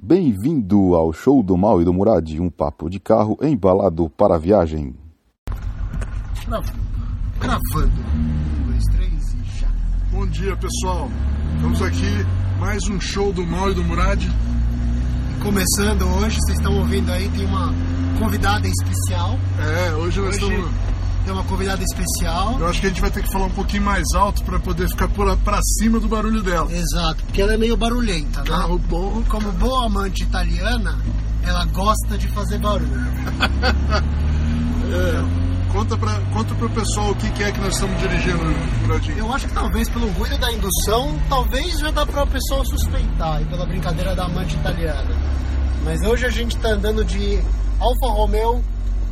Bem-vindo ao show do Mal e do Murad, um papo de carro embalado para a viagem. Gravando. Gravando. Um, dois, três e já. Bom dia, pessoal. Estamos aqui, mais um show do Mal e do Murad. E começando hoje, vocês estão ouvindo aí, tem uma convidada especial. É, hoje nós Hoje estamos. Tem uma convidada especial. Eu acho que a gente vai ter que falar um pouquinho mais alto para poder ficar por pra cima do barulho dela. Exato, porque ela é meio barulhenta, né? Carro bom. Como boa amante italiana, ela gosta de fazer barulho. É. Conta, pra, conta pro pessoal o que, que é que nós estamos dirigindo, Muradinho. Eu acho que talvez pelo ruído da indução, talvez já dá pra pessoa suspeitar, e pela brincadeira da amante italiana. Mas hoje a gente tá andando de Alfa Romeo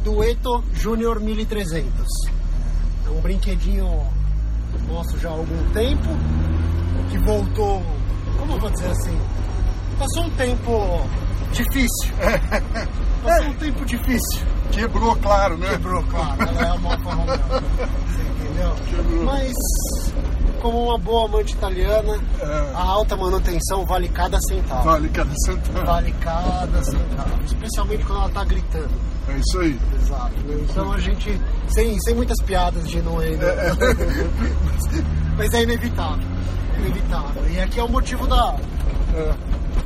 Dueto Junior 1300. É um brinquedinho nosso já há algum tempo, que voltou, como eu vou dizer assim, passou um tempo difícil. Passou um tempo difícil. Quebrou, claro, né? Quebrou, claro, ela é uma Alfa Romeo. Você entendeu? Quebrou. Mas, como uma boa amante italiana, É. a alta manutenção vale cada centavo. Vale cada centavo. Vale cada centavo. Especialmente quando ela tá gritando. É isso aí. Exato. Então a gente, sem, sem muitas piadas de não é. Mas é inevitável. É inevitável. E aqui é o motivo da. É.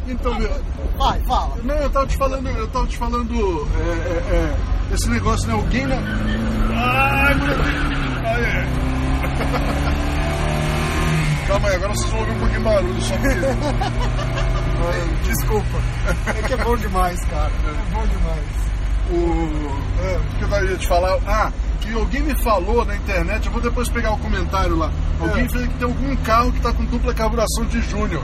Então, meu, Vai, fala. Não, eu tava te falando, eu tava te falando é, é, é, esse negócio, né? Alguém na. Ai, moleque! Ai, é. Calma aí, agora vocês vão ouvir um pouquinho de barulho só porque. Desculpa. É que é bom demais, cara. É bom demais. O. É, o que eu ia te falar? Ah, que alguém me falou na internet, eu vou depois pegar o comentário lá. Alguém É. falou que tem algum carro que tá com dupla carburação de Júnior.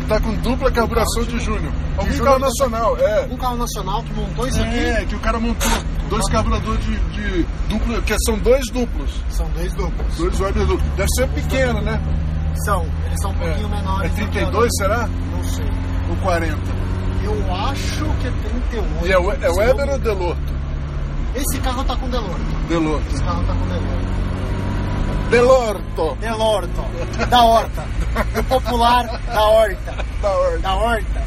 Que tá com dupla carburação de Júnior. Algum carro tá- nacional, é. Um carro nacional que montou isso aqui. É, que o cara montou dois carburadores de, de duplo, que são dois duplos. São dois duplos. Dois duplos. Deve ser pequeno, né? São. Eles são um pouquinho É, menores. é do que a 32, será? Não sei. Ou 40? Eu acho que é 38. E é, we- é não Weber ou Delorto? Esse carro tá com Delorto. Delorto. Esse carro tá com Delorto. Delorto! Delorto. Da horta. O popular da horta. Da ordem. Da horta.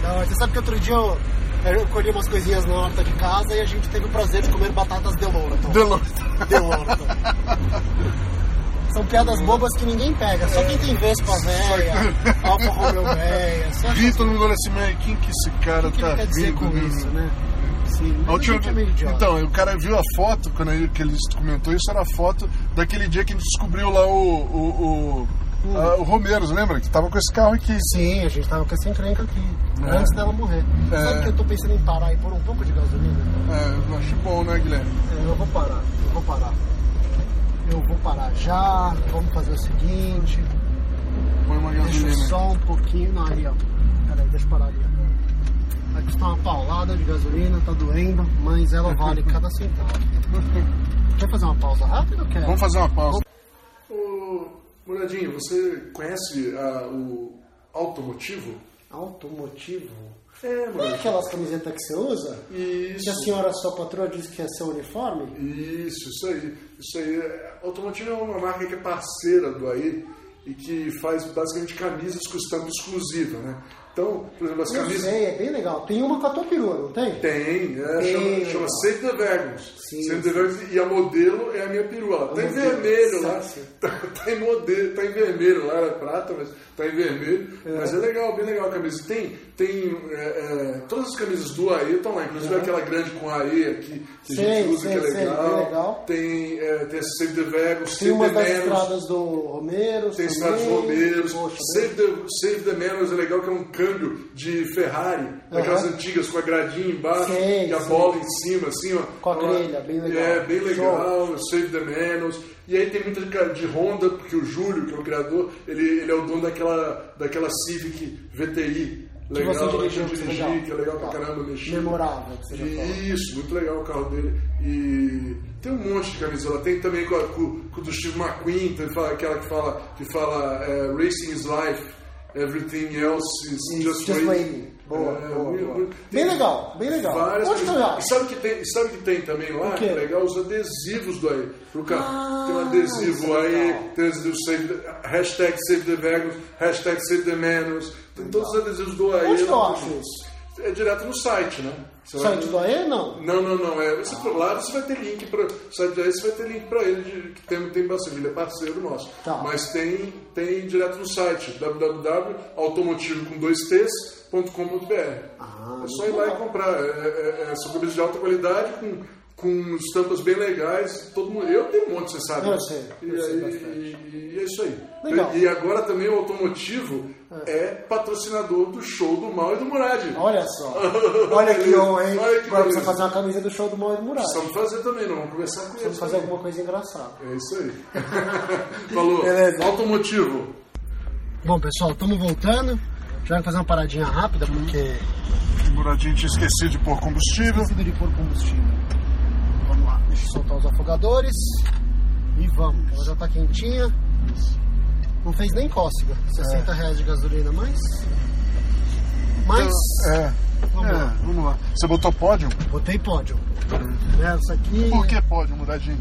Da horta. Você sabe que outro dia eu, eu colhi umas coisinhas na horta de casa e a gente teve o prazer de comer batatas Delorto. Delorto. Delorto. São piadas bobas que ninguém pega. Só quem tem Vespa véia, Alfa Romeo véia. Só essas Vi todo mundo olha assim, mas quem que esse cara que tá dizer vindo? com né? isso, né? Sim, A última é. Então, o cara viu a foto, quando ele, que ele comentou isso, era a foto daquele dia que a gente descobriu lá o, o, o, a- o Romero, lembra? Que tava com esse carro aqui. Sim, a gente tava com essa encrenca aqui, É. antes dela morrer. É. Sabe que eu tô pensando em parar e pôr um pouco de gasolina? É, eu acho bom, né, Guilherme? É, eu vou parar, eu vou parar. Eu vou parar já, vamos fazer o seguinte, Põe uma deixa gasolina. só um pouquinho, não, aí ó, peraí, deixa eu parar ali. ó. Vai custar uma paulada de gasolina, tá doendo, mas ela vale cada centavo. Quer fazer uma pausa rápida ou quer? Vamos fazer uma pausa. Ô, Muradinho, você conhece ah, o automotivo? Automotivo? É, Não é aquelas camisetas que você usa? Que a Isso, senhora, sua patroa, disse que é seu uniforme? isso, isso aí. Isso aí. Automotivo é uma marca que é parceira do AI e que faz basicamente camisas com estampa exclusiva, né? Então, por exemplo, as Eu camisas. sei, é bem legal. Tem uma com a tua perua, não tem? Tem, é, Tem, chama, chama Save the. Sim, Save the Vagons e a modelo é a minha perua. Tá em vermelho lá. Tá, tá em modelo, tá em vermelho lá, é prata, mas tá em vermelho. Mas é legal, bem legal a camisa. Tem, tem é, é, todas as camisas do AE estão lá, inclusive aquela grande com AE aqui, que a gente usa, sei, que é legal. legal. Tem, é, tem essa Save the Vagons, Tem uma das estradas do Romero. Tem estradas romeiros. Poxa, Save the, Save the Manos é legal, que é um câmbio de Ferrari, daquelas antigas com a gradinha embaixo Sei, e a bola em cima, assim, ó. Com a Então, grelha, bem legal. É, bem legal, Save the Manos. E aí tem muita de, de Honda, porque o Júlio, que é o criador, ele, ele é o dono daquela, daquela Civic VTI. Que Legal, você dirigiu, que dirigi, legal. que é legal pra caramba mexer. Memorável, que você já falou. Isso, muito legal o carro dele. E tem um monte de camisola. Tem também com, com, com o do Steve McQueen, tem aquela que fala, que fala é, Racing is Life, Everything Else is Just, Just Waiting. Boa, É, boa, boa. muito- Bem tem legal, bem legal. Várias Onde sabe que tem, sabe que tem também lá? Que é legal os adesivos do aí. Pro carro. Ah, tem um adesivo é aí, legal. tem adesivo save the, hashtag Save the Vagos, hashtag Save the Manos, Tem todos os adesivos do AE. Onde eu lá acho isso? É direto no site, né? Você vai- Site do AE, não? Não, não, não. É, você for lá, você vai ter link para site daí, você vai ter link para ele, de- que tem, tem bastante, ele é parceiro nosso. Tá. Mas tem, tem direto no site, www.automotivo com dois t's.com.br. Ah, é só ir lá e comprar. É, é, é, são de alta qualidade, com, com estampas bem legais. Todo mundo, eu tenho um monte, você sabe. Eu sei, E, eu sei aí- bastante. e- e é isso aí. Legal. E agora também o Automotivo é patrocinador do show do Mal e do Murad. Olha só. Olha que honra, hein? Olha que Agora precisa fazer uma camisa do show do Mauro Murad. Precisamos fazer também, não vamos conversar com eles. Vamos fazer também. alguma coisa engraçada. É isso aí. Falou. Beleza. Automotivo. Bom, pessoal, estamos voltando. Já vai fazer uma paradinha rápida, porque O Muradinho tinha esquecido de pôr combustível. esquecido de pôr combustível. Deixa eu soltar os afogadores. E vamos, ela já tá quentinha. Não fez nem cócega. 60 reais de gasolina a mais. Mas, É. vamos é, lá. vamos lá. Você botou pódio? Botei pódio. Essa aqui. Por que pódio, Muradinho?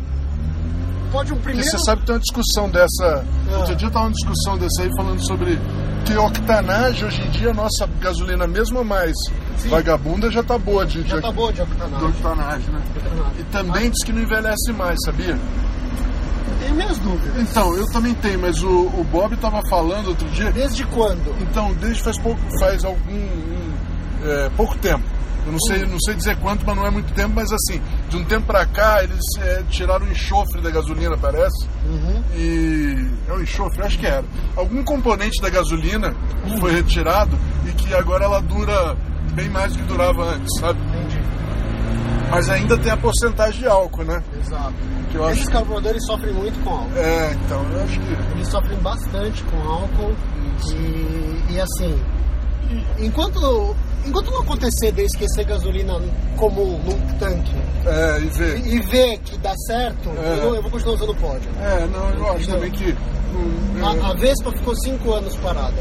Pódio Porque primeiro. você sabe que tem uma discussão dessa. Ah. Outro dia tava uma discussão dessa aí falando sobre que octanagem hoje em dia a nossa gasolina, mesmo a mais Sim. vagabunda, já tá boa de, Já de, tá boa de de octanagem. octanagem, né? E também diz que não envelhece mais, sabia? Tenho minhas dúvidas. Então, eu também tenho, mas o, o Bob tava falando outro dia Desde quando? Então, desde faz pouco, faz algum um, é, pouco tempo. Eu não sei, não sei dizer quanto, mas não é muito tempo, mas assim, de um tempo pra cá eles é, tiraram o enxofre da gasolina, parece. Uhum. E é o enxofre, acho que era. Algum componente da gasolina foi retirado e que agora ela dura bem mais do que durava antes, sabe? Entendi. Mas ainda tem a porcentagem de álcool, né? Exato. Que eu acho Esses carburadores sofrem muito com álcool. É, então, eu acho que. Eles sofrem bastante com álcool. E, e assim, enquanto, enquanto não acontecer de eu esquecer gasolina comum num tanque É, e ver. e ver que dá certo, É. eu, eu vou continuar usando pódio. É, não, eu acho Entendeu? também que. hum, A, a Vespa ficou 5 anos parada.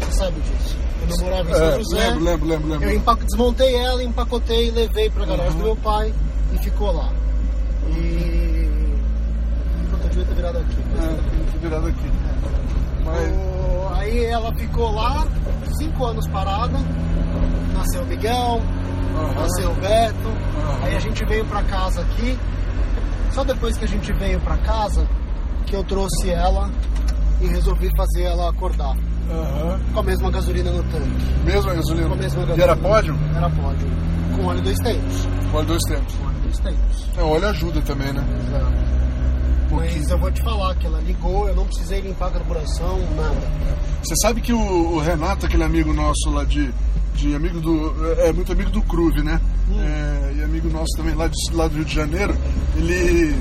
Você sabe disso. Quando eu morava em São é, José, lembro, lembro, lembro, lembro. eu empaco- desmontei ela, empacotei e levei pra garagem Uhum. do meu pai e ficou lá. E. Puta, eu devia ter virado aqui. mas É, bem. virado aqui. Mas. O- Aí ela ficou lá, cinco anos parada. Nasceu o Miguel, Aham. nasceu o Beto. Aham. Aí a gente veio pra casa aqui. Só depois que a gente veio pra casa que eu trouxe ela e resolvi fazer ela acordar. Aham. Com a mesma gasolina no tanque. Mesma gasolina. Com a mesma E gasolina. era pódio? Era pódio. Com óleo dois tempos. Óleo dois tempos. Com óleo dois tempos. É, o óleo ajuda também, né? Mas eu vou te falar que ela ligou, eu não precisei limpar a carburação, nada. Você sabe que o, o Renato, aquele amigo nosso lá de. de amigo do. É muito amigo do Cruve, né? Hum. É, e amigo nosso também lá, de, lá do Rio de Janeiro. Ele.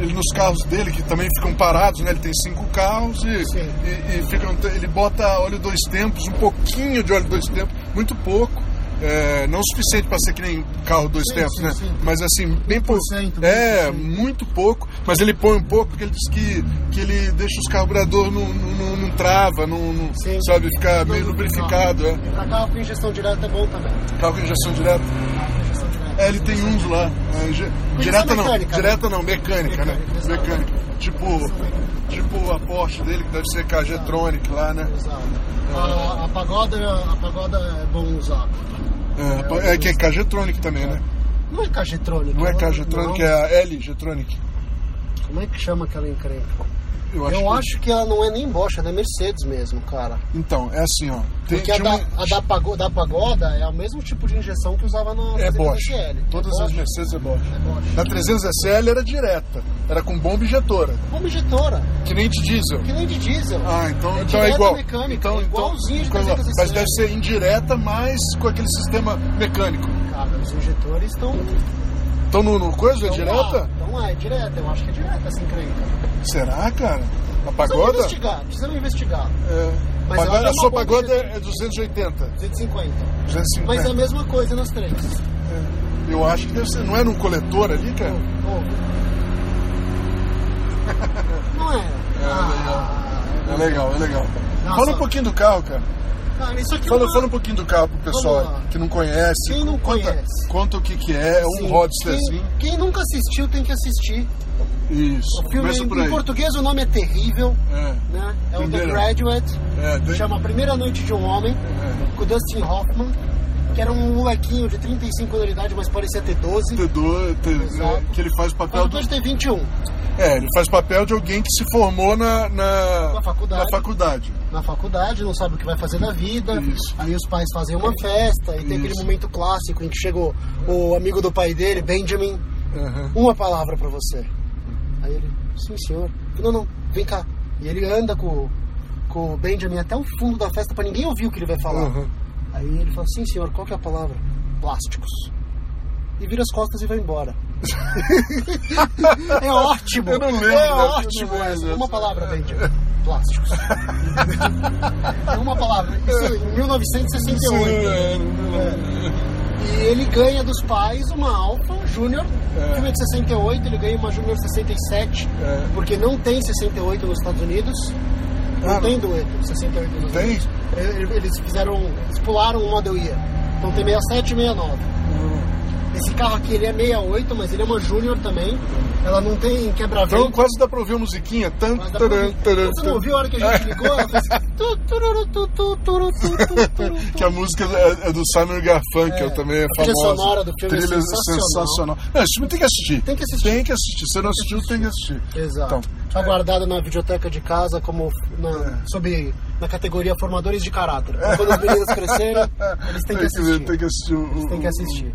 Ele nos carros dele, que também ficam parados, né? Ele tem cinco carros e, e, e ficam, ele bota óleo dois tempos, um pouquinho de óleo dois tempos, muito pouco. é, não o suficiente para ser que nem carro dois Sim, tempos, sim, né? sim. Mas assim, bem pouco. 1%, É, 20%. muito pouco, mas ele põe um pouco porque ele diz que, que ele deixa os carburadores não, não, não, trava, não, sabe, ficar meio lubrificado. é. E pra carro com injeção direta é bom também. Carro com injeção direta. Carro com injeção direta. É, ele tem uns lá. é, direta não, mecânica, né? direta não, mecânica, né? Mecânica, exato. Mecânica. Tipo, tipo a Porsche dele, que deve ser KG-Tronic lá, né? Exato. A, a pagoda, a pagoda é bom usar. É, é que é KG-Tronic também, né? Não é KG-Tronic. Não é KG-Tronic, não. é a LG-Tronic. Como é que chama aquela encrenca? Eu acho, Eu que- acho que ela não é nem Bosch, ela é Mercedes mesmo, cara. Então, é assim, ó. Tem, Porque a da, um- a da, pago- da pagoda é o mesmo tipo de injeção que usava na É 300 Bosch. SL. Todas é as. Mercedes é Bosch. É Bosch. Na 300 SL era direta, era com bomba injetora, Bomba injetora, que nem de diesel. que nem de diesel. Ah, então É então é igual. mecânica, então, é igualzinho de então, 300 mas SL. deve ser indireta, mas com aquele sistema mecânico. Cara, os injetores estão. Então no, no coisa é direta? Então lá, é direta, eu acho que é direta essa encrenca. Será, cara? A Precisamos pagoda? investigar, precisamos investigar. É. Mas Pagoda- é a uma sua pagoda injetora. é é 280, 250. 250. Mas é a mesma coisa nas três. É. Eu acho que deve ser. Não é num coletor ali, cara? Ô, Não é. É Ah, legal, é legal. é legal. Nossa. Fala um pouquinho do carro, cara. Cara, isso aqui é Fala, uma- fala um pouquinho do carro pro pessoal que não conhece. Quem não conta, conhece? Conta o que, que é, um Sim, roadster quem, assim. quem nunca assistiu tem que assistir. Isso. O filme em, em português o nome é terrível, É, né? É o The. Graduate. é, do- Chama Primeira Noite de um Homem, é. com o Dustin Hoffman, que era um molequinho de 35 anos de idade, mas parecia ter 12. Tedo- te- Exato. que ele faz o Mas papel do, depois tem 21 É, ele faz papel de alguém que se formou na, na, Na faculdade. na faculdade. na faculdade, não sabe o que vai fazer da vida. Isso. Aí os pais fazem uma festa, e tem aquele Isso. momento clássico em que chegou o amigo do pai dele, Benjamin, Aham. uma palavra pra você. Aí ele, sim senhor. Não, não, vem cá. E ele anda com, com o Benjamin até o fundo da festa pra ninguém ouvir o que ele vai falar. Uhum. Aí ele fala, sim senhor, qual que é a palavra? Plásticos. E vira as costas e vai embora. é ótimo. Eu não lembro É eu não ótimo lembro. Uma palavra, Benjamin. Plásticos. é uma palavra. Isso em 1968. é, E ele ganha dos pais uma Alfa Júnior. É. É de 68, ele ganha uma Júnior 67. É. Porque não tem 68 nos Estados Unidos. Não Ah, tem dueto 68 nos Estados Tem? Ele- Eles fizeram. Eles pularam o Model Year. Então tem 67 e 69. Esse carro aqui ele é 68, mas ele é uma Júnior também. Ela não tem quebra-vento. Então quase dá pra ouvir a musiquinha. Tan, taran, Você não ouviu a hora que a gente ligou? Ela fez. Que a música é, é do Simon Garfunkel, É. também é A trilha famosa. sonora do filme é Trilha sensacional. Não, esse filme tem que assistir. Tem que assistir. Tem que assistir. Se não assistiu, tem que assistir. Exato. Então, Tá guardado na videoteca de casa como na, É. sob, na categoria formadores de caráter. Quando os meninos crescerem, eles têm que assistir. Tem que assistir Eles têm que assistir.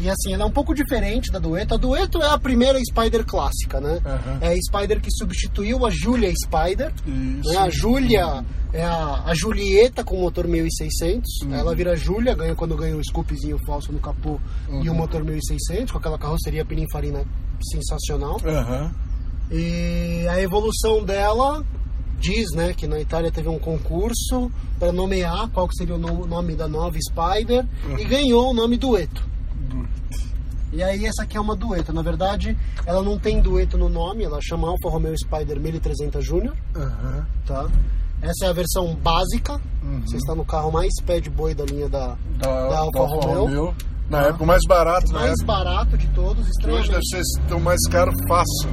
E, e assim, ela é um pouco diferente da Dueto. A Dueto é a primeira Spider clássica, né? Aham. É a Spider que substituiu a Julia Spider. Né? A Júlia é a, a Julieta com motor 1600. Uhum. Ela vira Júlia, ganha quando ganha o scoopzinho falso no capô e o Uhum. motor 1600, com aquela carroceria pininfarina sensacional. Aham. E a evolução dela diz, né, que na Itália teve um concurso para nomear qual que seria o no- nome da nova Spider e ganhou o nome Dueto. E aí essa aqui é uma dueto. Na verdade, ela não tem dueto no nome, ela chama Alfa Romeo Spider 1300 Júnior, Aham. tá? Essa é a versão básica. Você está no carro mais pé boy da linha da, Da, da Alfa Romeo. Na época, o mais barato, na mais época. barato de todos, hoje extremamente. deve ser o mais caro fácil.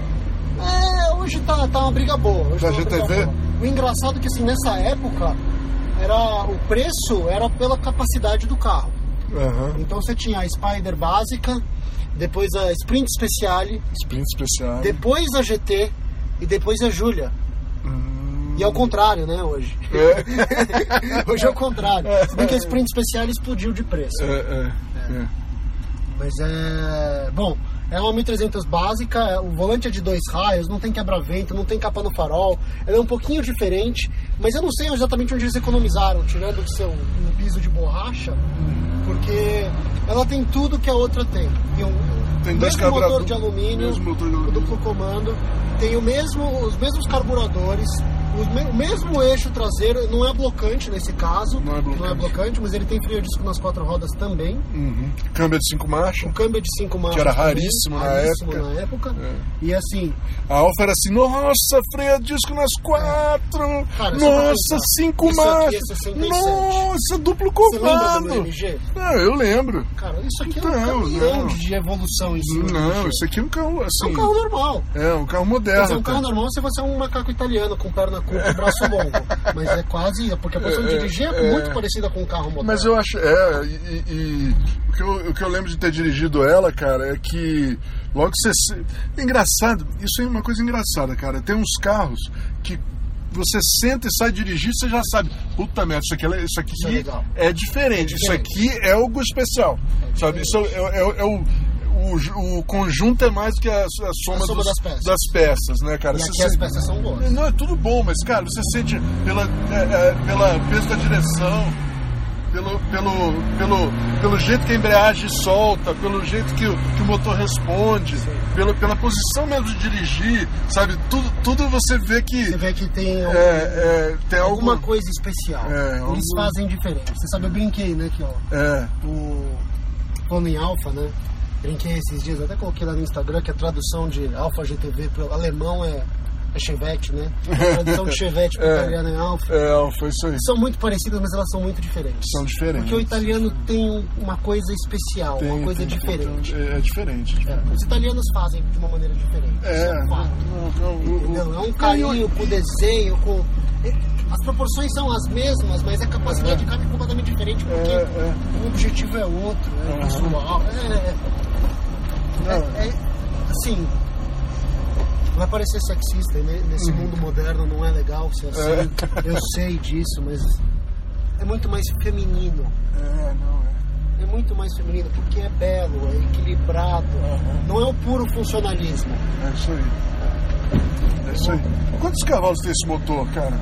É, hoje tá, tá uma briga boa. Hoje Da tá GTV? boa. O engraçado é que assim, nessa época, era, o preço era pela capacidade do carro. Aham. Então você tinha a Spider básica, depois a Sprint Speciale, Sprint especial. depois a GT e depois a Julia. Hum. E ao contrário, né, hoje. É. hoje é o contrário. Se bem que a Sprint Speciale explodiu de preço. É, é, é. Mas é. Bom, é uma 1300 básica, o volante é de dois raios, não tem quebra-vento, não tem capa no farol, ela é um pouquinho diferente, mas eu não sei exatamente onde eles economizaram, tirando de seu um piso de borracha, porque ela tem tudo que a outra tem. Tem, um, Tem o dois mesmo motor de alumínio, mesmo motor de o alumínio. duplo comando, tem o mesmo, os mesmos carburadores, o me- o mesmo eixo traseiro, não é blocante nesse caso, Não é blocante. blocante, mas ele tem freio disco nas quatro rodas também. Uhum. Câmbio de cinco marchas. O câmbio é de 5 marchas. Que era também, raríssimo na raríssimo época. na época. É. E assim, A Alfa era assim, nossa, freio disco nas quatro. Cara, pra nossa, cinco isso é marchas. 67. Nossa, duplo comando. Não, eu lembro. Cara, isso aqui é Não, um caminhão não. de evolução em cima. do Não, isso aqui é um carro é assim. um carro normal. É, um carro moderno. dizer, um carro normal se você é um macaco italiano com perna curta e braço longo. Mas é quase, porque a posição de É, dirigir é, é. muito parecida com um carro moderno. Mas eu acho, é, e, e- o, que eu, o que eu lembro de ter dirigido ela, cara, é que logo você. Engraçado, isso é uma coisa engraçada, cara. Tem uns carros que você senta e sai dirigir, você já sabe, puta merda, isso aqui, é- isso aqui Isso é é, diferente, É isso diferente. aqui é algo especial, sabe? Isso é, é- é- é o, o, o conjunto é mais do que a, a soma, A soma dos- das peças. das peças, né, cara? E Você aqui as sente- peças são boas. não, é tudo bom, mas, cara, você sente pela, é, é, pela peso da direção, pelo, pelo, pelo, pelo jeito que a embreagem solta, pelo jeito que o, que o motor responde, pelo, pela posição mesmo de dirigir, sabe? Tudo, tudo você vê que Você vê que tem é, algum- é, tem alguma alguma coisa especial. É, Eles algum- fazem diferente. Você sabe, eu brinquei, né, que ó, É, o Plano em Alfa, né? Brinquei esses dias, até coloquei lá no Instagram que a tradução de Alfa GTV para alemão é é Chevette, né? A tradução de Chevette para É. italiano é Alfa. É, foi isso aí. São muito parecidas, mas elas são muito diferentes. São diferentes. Porque o italiano tem uma coisa especial, Tem- uma coisa tem- diferente. É, é diferente. É, os italianos fazem de uma maneira diferente. Isso É, é um fato. não, o-? É um carinho com o desenho, com. As proporções são as mesmas, mas a capacidade de cada é completamente diferente, porque É, é. o objetivo é outro, é. É, Não. é, é- assim. Vai parecer sexista, ne- nesse mundo moderno não é legal ser assim. Uhum. É. Eu sei disso, mas é muito mais feminino. É, não, é. É muito mais feminino porque é belo, é equilibrado. Aham. Não é o puro funcionalismo. É isso aí. É isso aí. Quantos cavalos tem esse motor, cara?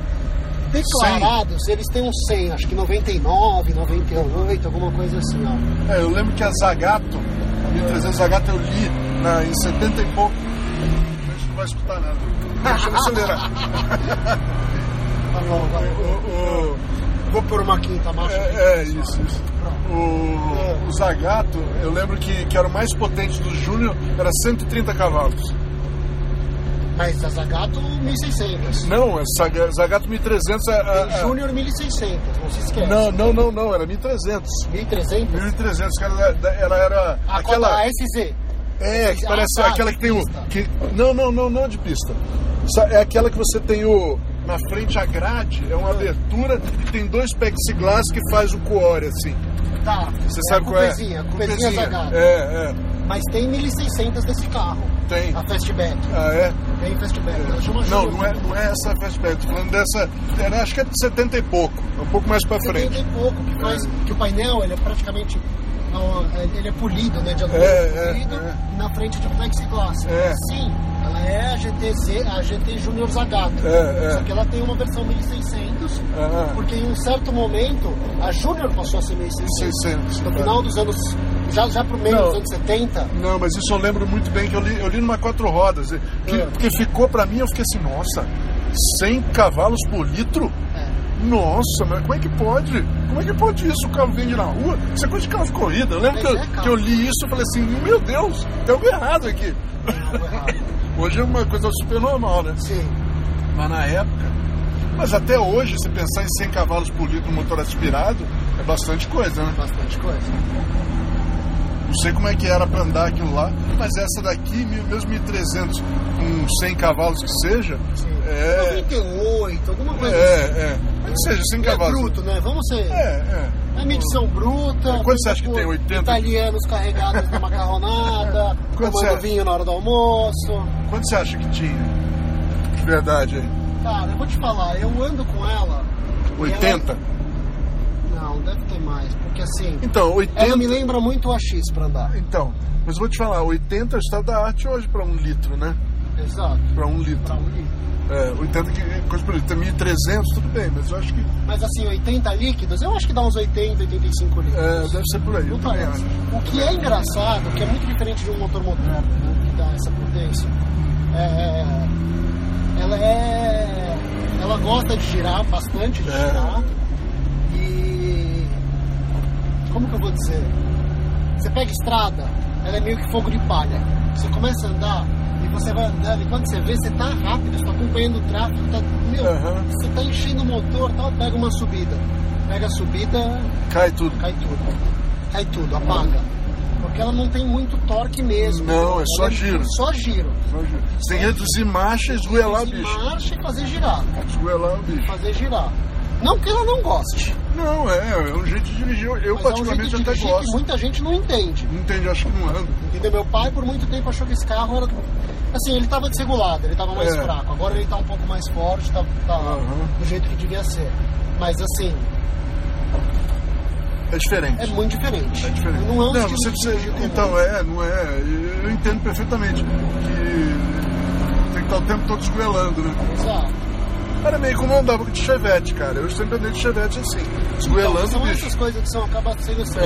Declarados, eles têm uns 100, acho que 99, 98, alguma coisa assim, ó. É, eu lembro que a Zagato, a 1300 Zagato eu li na, em 70 e pouco. A vai escutar nada. Deixa eu acelerar. Tá bom, vai. O, o- Vou pôr uma quinta marcha. é, é, isso, isso. O, o Zagato, eu lembro que, que era o mais potente do Júnior, era 130 cavalos. Mas a Zagato 1600. Não, a Zaga- Zagato 1300 a, a- a- Júnior 1600, não se esquece. Não, não, não, não, era 1300. 1300? 1300, que ela, ela era A aquela. a SZ. É, que parece Ah, tá, aquela que tem o. Que, não, não, não, não de pista. É aquela que você tem o. Na frente a grade, é uma abertura e tem dois plexiglass que faz o core, assim. Tá. Você é sabe a qual é? Coupezinha, a Coupezinha Zagato. É, é. Mas tem 1600 desse carro. Tem. A Fastback. Ah, é? Tem Fastback. Chama Não, não é, não é essa fastback. Tô falando dessa. era- acho que é de 70 e pouco. Um pouco mais pra 70 frente. e pouco, que faz que o painel ele é praticamente não, é- ele é polido, né, de alumínio É, é, polido, é. na frente de plexiglass. É. Sim, ela é a GTZ, a GT Junior Zagato. É, é. Só que ela tem uma versão 1600, Ah, porque em um certo momento a Junior passou a ser 1600. 600. No final dos anos, já, já pro meio Não. dos anos 70, Não, mas isso eu lembro muito bem, que eu li, eu li numa quatro rodas. Que, É. Porque ficou pra mim, eu fiquei assim, nossa, 100 cavalos por litro? Nossa, mas como é que pode? Como é que pode isso? O carro vende na rua? Isso é coisa de carro de corrida. Eu lembro Mas que eu, é que eu li isso e falei assim, meu Deus, tem algo errado aqui. errado. Hoje é uma coisa super normal, né? Sim, Mas na época. Mas até hoje, se pensar em 100 cavalos por litro motor aspirado, é bastante coisa, né? bastante coisa. Não sei como é que era pra andar aquilo lá, mas essa daqui, mesmo 1300 com 100 cavalos que seja, Sim. é. 98, alguma coisa assim. É, é. Que seja 100 É cavalos. bruto, né? Vamos ser. É, é. É medição bruta. Quanto você acha que tem? 80? Italianos carregados na macarronada, Quanto tomando vinho na hora do almoço. Quanto você acha que tinha? De verdade aí? Cara, eu vou te falar, eu ando com ela. e 80? ela- Não, deve ter mais, porque assim. Então, 80. Ela me lembra muito o AX pra andar. Então, mas eu vou te falar, 80 é o estado da arte hoje pra um litro, né? Exato. Pra um litro. Pra um litro. É, 80 que coisa por litro. 1.300, tudo bem, mas eu acho que Mas assim, 80 líquidos, eu acho que dá uns 80, 85 líquidos. é, deve ser por aí. Não parece. O que é engraçado, que é muito diferente de um motor moderno, né, que dá essa potência, é, ela é. Ela gosta de girar, bastante de É. girar. E. Como que eu vou dizer? Você pega estrada, ela é meio que fogo de palha. Você começa a andar e você vai andando, e quando você vê, você tá rápido, você tá acompanhando o tráfego, tá, meu, Aham. você tá enchendo o motor, tal, pega uma subida. Pega a subida, Cai tudo. cai tudo. Cai tudo, apaga. Porque ela não tem muito torque mesmo. Não, é só Ela giro. Só giro. Você tem que reduzir marcha e esgoelar o bicho. marcha e fazer girar. Esgoelar o bicho. Fazer girar. Não que ela não goste. Não, é, é um jeito de dirigir. Eu, mas é um particularmente jeito de até dirigir que gosto. muita gente não entende. Não entende, acho que não anda. Entendeu? Meu pai, por muito tempo, achou que esse carro era. Assim, ele tava desregulado, ele tava mais É. fraco. Agora ele tá um pouco mais forte, tá, tá Aham. do jeito que devia ser. Mas assim, É diferente. é muito diferente. É diferente. Não é um não, você precisa. Então, é, não é. Eu entendo perfeitamente que tem que estar o tempo todo esgoelando, né? Exato. Era meio como andava de chevette, cara. Eu sempre andei de chevette assim, esgoelando Então, são bicho. essas coisas que são, acabam sendo assim. É, é,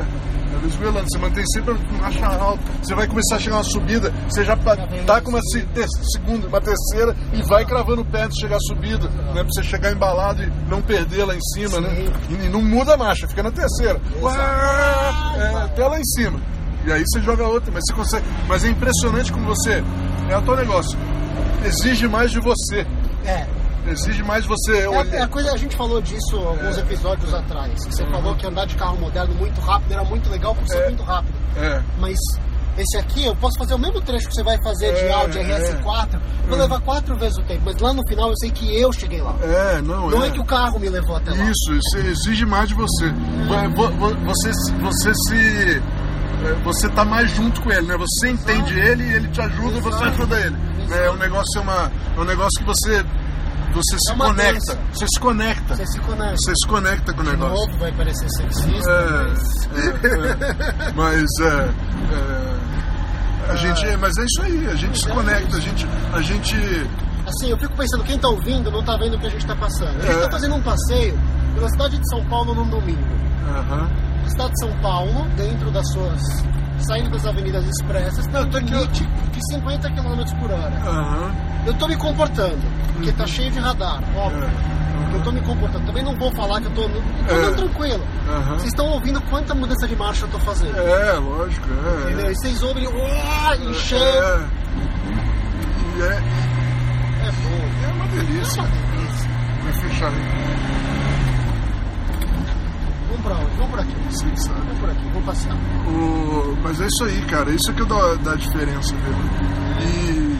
é. Ela esgoelando. Você mantém sempre a marcha alta. Você vai começar a chegar uma subida, você já tá assim. com uma se- te- segunda, uma terceira e vai cravando o pé antes de chegar a subida, né? Pra você chegar embalado e não perder lá em cima, né? E, e não muda a marcha, fica na terceira. Uá! É, até lá em cima. E aí você joga outra, mas você consegue. Mas é impressionante como você. É o teu negócio. exige mais de você. É. Exige mais você É, olhar. é a coisa, a gente falou disso alguns episódios atrás. Você falou que andar de carro moderno muito rápido era muito legal porque você é É. muito rápido. É. Mas esse aqui, eu posso fazer o mesmo trecho que você vai fazer de É, Audi RS4, vou É. levar quatro vezes o tempo. Mas lá no final eu sei que eu cheguei lá. É, não, Não é. é que o carro me levou até lá. Isso, isso exige mais de você. Vo- vo- Você, você se. É, Você tá mais junto com ele, né? Você entende ele, ele te ajuda e você ajuda ele. Exato. É um negócio, é, uma, é um negócio que você. Você se É uma conecta. Você se conecta. Você se conecta. Você se conecta com o De negócio. novo vai parecer sexista, mas... É, é, é. mas é, é, a gente, mas é isso aí, a gente se conecta, a gente, a gente Assim, eu fico pensando, quem tá ouvindo não tá vendo o que a gente tá passando. A gente É. tá fazendo um passeio pela cidade de São Paulo num domingo. Aham, Estado de São Paulo, dentro das suas. saindo das avenidas expressas, aqui, ó. limite de 50 km por hora. aham, Eu tô me comportando, porque tá cheio de radar, óbvio. é, Eu tô me comportando. Também não vou falar que eu tô, eu tô É. tranquilo. Vocês estão ouvindo quanta mudança de marcha eu tô fazendo. É, lógico, é. Entendeu? E vocês ouvem, uá, encher. É, e é, É bom. é uma É delícia. uma delícia. Vai fechar pra onde? Vamos por aqui. Que sabe. Vamos por aqui, vamos passear. O- mas é isso aí, cara. Isso que dá, dá diferença mesmo. E,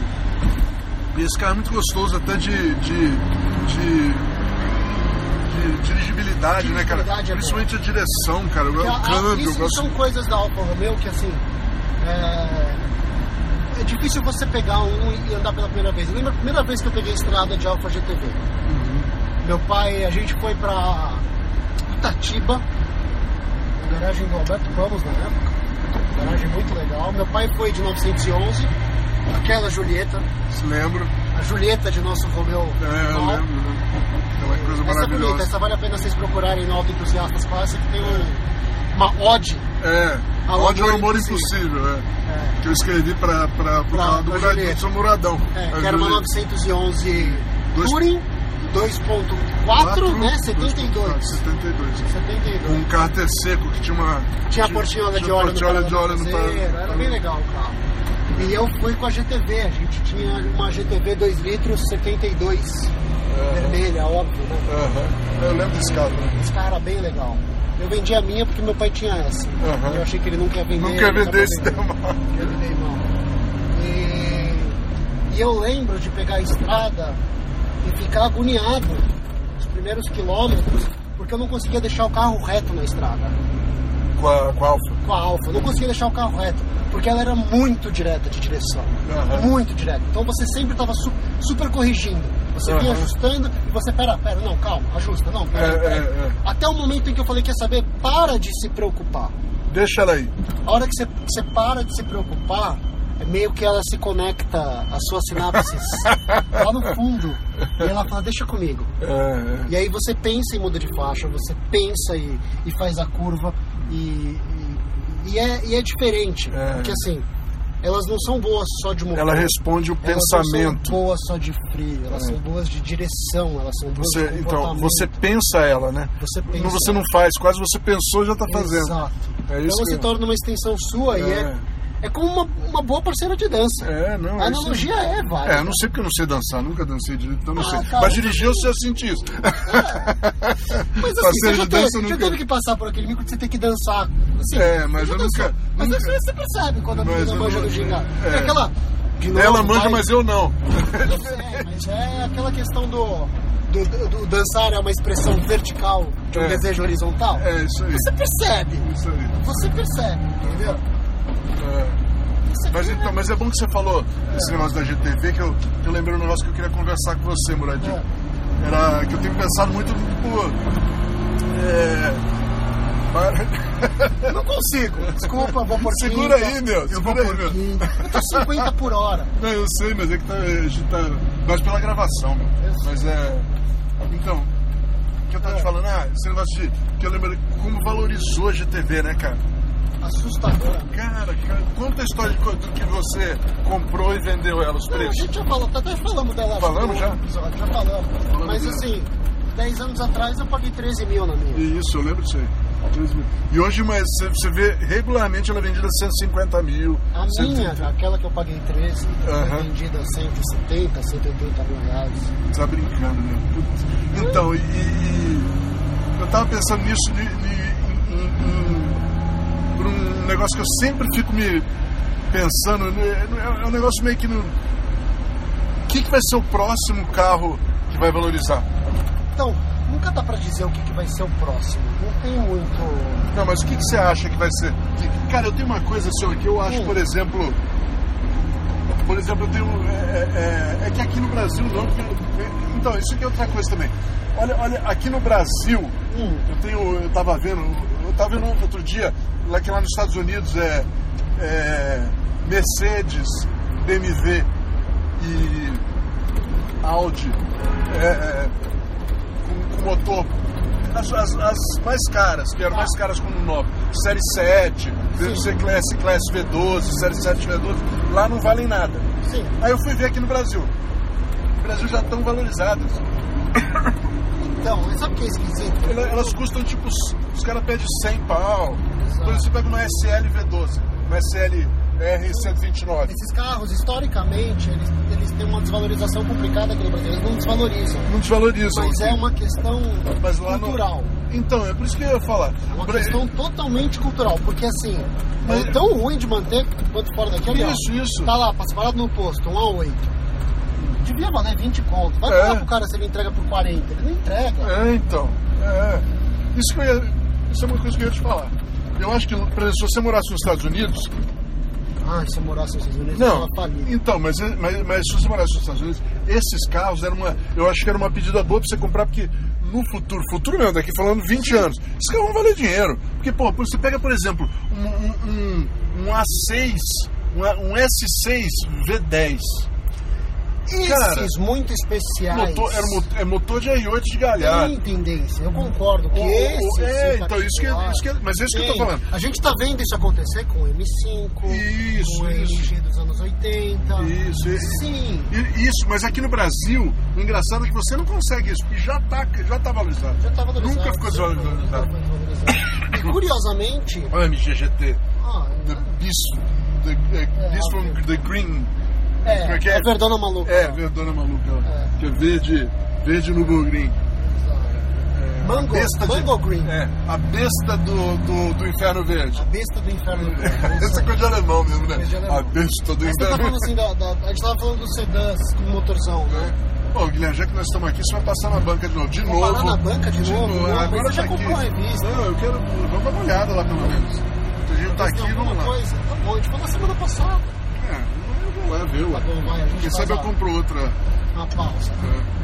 e esse carro é muito gostoso, até de. de, de, de dirigibilidade, né, cara? É Principalmente a direção, cara. O a- câmbio, isso gosto. são coisas da Alfa Romeo que assim. É, é difícil você pegar um e andar pela primeira vez. Eu lembro a primeira vez que eu peguei estrada de Alfa GTV. Meu pai, a gente foi pra Itatiba, na garagem do Alberto Ramos na época. Garagem muito legal. Meu pai foi de 911, aquela Julieta, Se lembro. a Julieta de nosso Romeo. É, eu lembro. né? Aquela coisa Essa é bonita, maravilhosa. essa vale a pena vocês procurarem no Auto Entusiastas Classic, tem um, uma ode É. Ódio ao Amor Impossível. é. é, Que eu escrevi pro Pra- canal do Muradão. É, que era uma Julieta. 911 Dois- Touring 2.4, né? 72. 72. 72. Com um cárter seco que tinha uma. Tinha a portinhola de tinha óleo de óleo no para- Era bem legal o carro. E eu fui com a GTV. A gente tinha uma GTV 2 litros 72. É. Vermelha, óbvio, né? Aham. Eu lembro desse carro. né? Esse carro era bem legal. Eu vendi a minha porque meu pai tinha essa. Aham. Eu achei que ele nunca ia vender. Não quer vender esse. Eu me dei mal. E, e eu lembro de pegar a estrada ficar agoniado nos primeiros quilômetros, porque eu não conseguia deixar o carro reto na estrada, Com a, com a Alfa. com a Alfa. Eu não conseguia deixar o carro reto, porque ela era muito direta de direção. Aham. Muito direta. Então você sempre estava super corrigindo. Você vinha Aham. ajustando e você, pera, pera, não, calma, ajusta, não, pera, É, pera. é, é. Até o momento em que eu falei, quer saber, para de se preocupar. Deixa ela aí. A hora que você, que você para de se preocupar, meio que ela se conecta às suas sinapses lá no fundo. E ela fala, deixa comigo. É, é. E aí você pensa em muda de faixa, você pensa e, e faz a curva. E, e, e é, e é diferente. É. Porque assim, elas não são boas só de motor. Ela responde o Elas não pensamento. são boas só de frio, elas É. são boas de direção, elas são boas Você, de então, você pensa ela, né? Você pensa. Não, você não faz, quase você pensou já tá fazendo. Exato. É então se mesmo. torna uma extensão sua e é, é como uma, uma boa parceira de dança. É, não. A é analogia é É, válida. eu não sei porque eu não sei dançar, nunca dancei direito, então não Ah, sei. cara, Mas dirigir eu sei sentir isso. Mas assim, você já, de dança teve, eu já nunca- teve que passar por aquele mico que você tem que dançar. Assim, É, mas eu nunca-. Mas nunca- você, você percebe quando a menina manja não- do gingado. é. É aquela. novo, Ela manja, vai- mas eu não. É, mas é aquela questão do, do, do dançar é uma expressão vertical de um É. desejo horizontal. É isso aí. Você percebe. Isso aí. Você percebe, entendeu? É. Mas, é- então, mas é bom que você falou esse negócio da GTV, que eu, que eu lembrei um negócio que eu queria conversar com você, Muradinho. É. Era que eu tenho pensado muito, tipo. É. não consigo. Desculpa, vou por Segura quinta. aí, meu, Eu vou aí, por meu. quinta. Eu tô 50 por hora. Não, eu sei, mas é que tá, a gente tá. Mas pela gravação, meu. Mas é. Então, o que eu tava te falando, ah, esse negócio de. Que eu lembro como valorizou a GTV, né, cara? Assustadora. Cara, cara, conta a história do que você comprou e vendeu ela, os Não, a preços. gente já falou, até falamos dela. Falamos já? episódio, já falamos. Falamos Mas dela. assim, 10 anos atrás eu paguei 13 mil na minha. Isso, eu lembro disso aí. 3 mil. E hoje, mas você- vê, regularmente ela é vendida a 150 mil. A 130. minha, aquela que eu paguei 13, Aham. foi vendida a 170, 180 mil reais. Tá brincando, né? Então, e, e- eu tava pensando nisso de- de- em, em- por um negócio que eu sempre fico me pensando, né? é um negócio meio que no. O que, que vai ser o próximo carro que vai valorizar? Então, nunca dá pra dizer o que, que vai ser o próximo. Não tem muito. Não, mas o que, que você acha que vai ser? Cara, eu tenho uma coisa assim, ó, que eu acho, Hum. por exemplo. Por exemplo, eu tenho. É, é- é que aqui no Brasil não. é- então, isso aqui é outra coisa também. Olha, olha, aqui no Brasil, Hum, eu tenho. Eu tava vendo. Eu tava vendo outro dia, lá que lá nos Estados Unidos é. é Mercedes, BMW e Audi é, é, com, com motor. As, as- as mais caras, que eram mais caras como nome, Série 7, Sim. Classe, Classe V12, Série 7 V12, lá não valem nada. sim. Aí eu fui ver aqui no Brasil. No Brasil já estão valorizadas. Então, sabe o que é esquisito? Ela- Elas custam tipo, os, os caras pedem 100 pau. Quando você pega uma SL V12, uma SL R129. Esses carros, historicamente, eles, eles têm uma desvalorização complicada aqui no Brasil. Eles não desvalorizam. Não desvalorizam. Mas é uma questão Mas cultural. Então, é por isso que eu ia falar. É uma Por- questão totalmente cultural. Porque assim, Mas- é tão ruim de manter quanto fora daqui. Ali, ó, Isso, isso. Tá lá, passa parado no posto, um A8. Devia valer 20 conto. Vai É. falar pro cara se ele entrega por 40. Ele não entrega. É, então. É. Isso, ia, isso é uma coisa que eu ia te falar. Eu acho que, por exemplo, se você morasse nos Estados Unidos. Ah, se eu morasse nos Estados Unidos, Não, então, mas, mas, mas se você morasse nos Estados Unidos, esses carros eram uma. Eu acho que era uma pedida boa pra você comprar, porque no futuro, futuro mesmo, daqui falando 20 anos, esses carros vão valer dinheiro. Porque, pô, você pega, por exemplo, um, um, um, um A6, um, um S6 V10. Cara, Esses muito especiais. motor, era mo- é motor de R8 de galhada. Tem tendência, eu concordo que O- o- esses. é, então, isso que, isso que, mas é isso que eu tô falando. A gente tá vendo isso acontecer com o M5, Isso, com o isso. MG dos anos 80. Isso, e- Sim, Isso, mas aqui no Brasil, o engraçado é que você não consegue isso, porque já tá, já tá valorizado. já tá valorizado. Nunca ficou sempre desvalorizado. E curiosamente, Olha, MGGT, ah, the Beast, the, uh, É, Beast from óbvio. the Green. É, como é é? é Verdona Maluca. É, verdona maluca, É. que é verde, verde no green. É, Mango- a besta de- Mango Green. É, a besta do, do, do inferno verde. A besta do inferno. Essa é coisa de alemão mesmo, né? De alemão. A besta do Mas tá inferno falando assim, da, da- a gente tava falando dos sedãs com motorzão, né? Ô, Guilherme, já que nós estamos aqui, você vai passar na banca de novo. De Vou novo. parar na banca de novo? Não, mas Agora você já tá comprou aqui. a revista. Não, eu quero. Vamos dar uma olhada lá pelo menos. A gente tá aqui, vamos lá. Coisa? Tá bom, a gente falou na semana passada. É, vou lá ver. Tá gente Quem sabe eu compro outra. Uma pausa. É,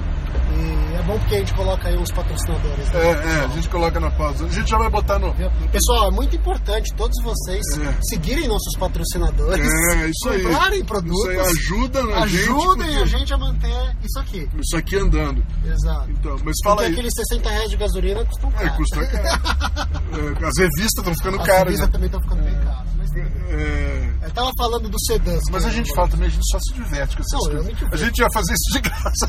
E é bom porque a gente coloca aí uns patrocinadores. né, é, é, a gente coloca na pausa. A gente já vai botar no. Viu? Pessoal, é muito importante todos vocês É. seguirem nossos patrocinadores, É, isso aí. comprarem produtos, Isso aí ajuda a gente. ajudem porque- a gente a manter isso aqui. Isso aqui andando. Exato. Então, mas fala Porque aí. aqueles 60 reais de gasolina custam É, caro. custa caro. É, As revistas estão ficando As caras. revistas né? também estão ficando bem caras. Eu tava falando dos sedãs. Mas a gente fala também, a gente só se diverte com essas Não, coisas. A gente ia fazer isso de graça.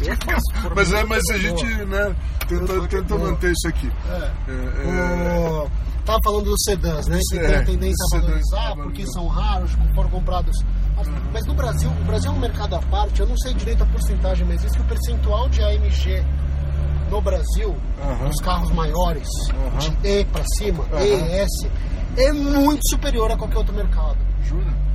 Mas é, mas a gente, né, tenta, tenta manter isso aqui. É. É, é, O... Tava falando dos sedãs, né? Que É, tem a tendência a valorizar porque são raros, foram comprados. Mas, mas no Brasil, o Brasil é um mercado à parte, eu não sei direito a porcentagem, mas diz que o percentual de AMG no Brasil, Aham. os carros maiores, Aham. de E pra cima, e S, é muito superior a qualquer outro mercado. Jura?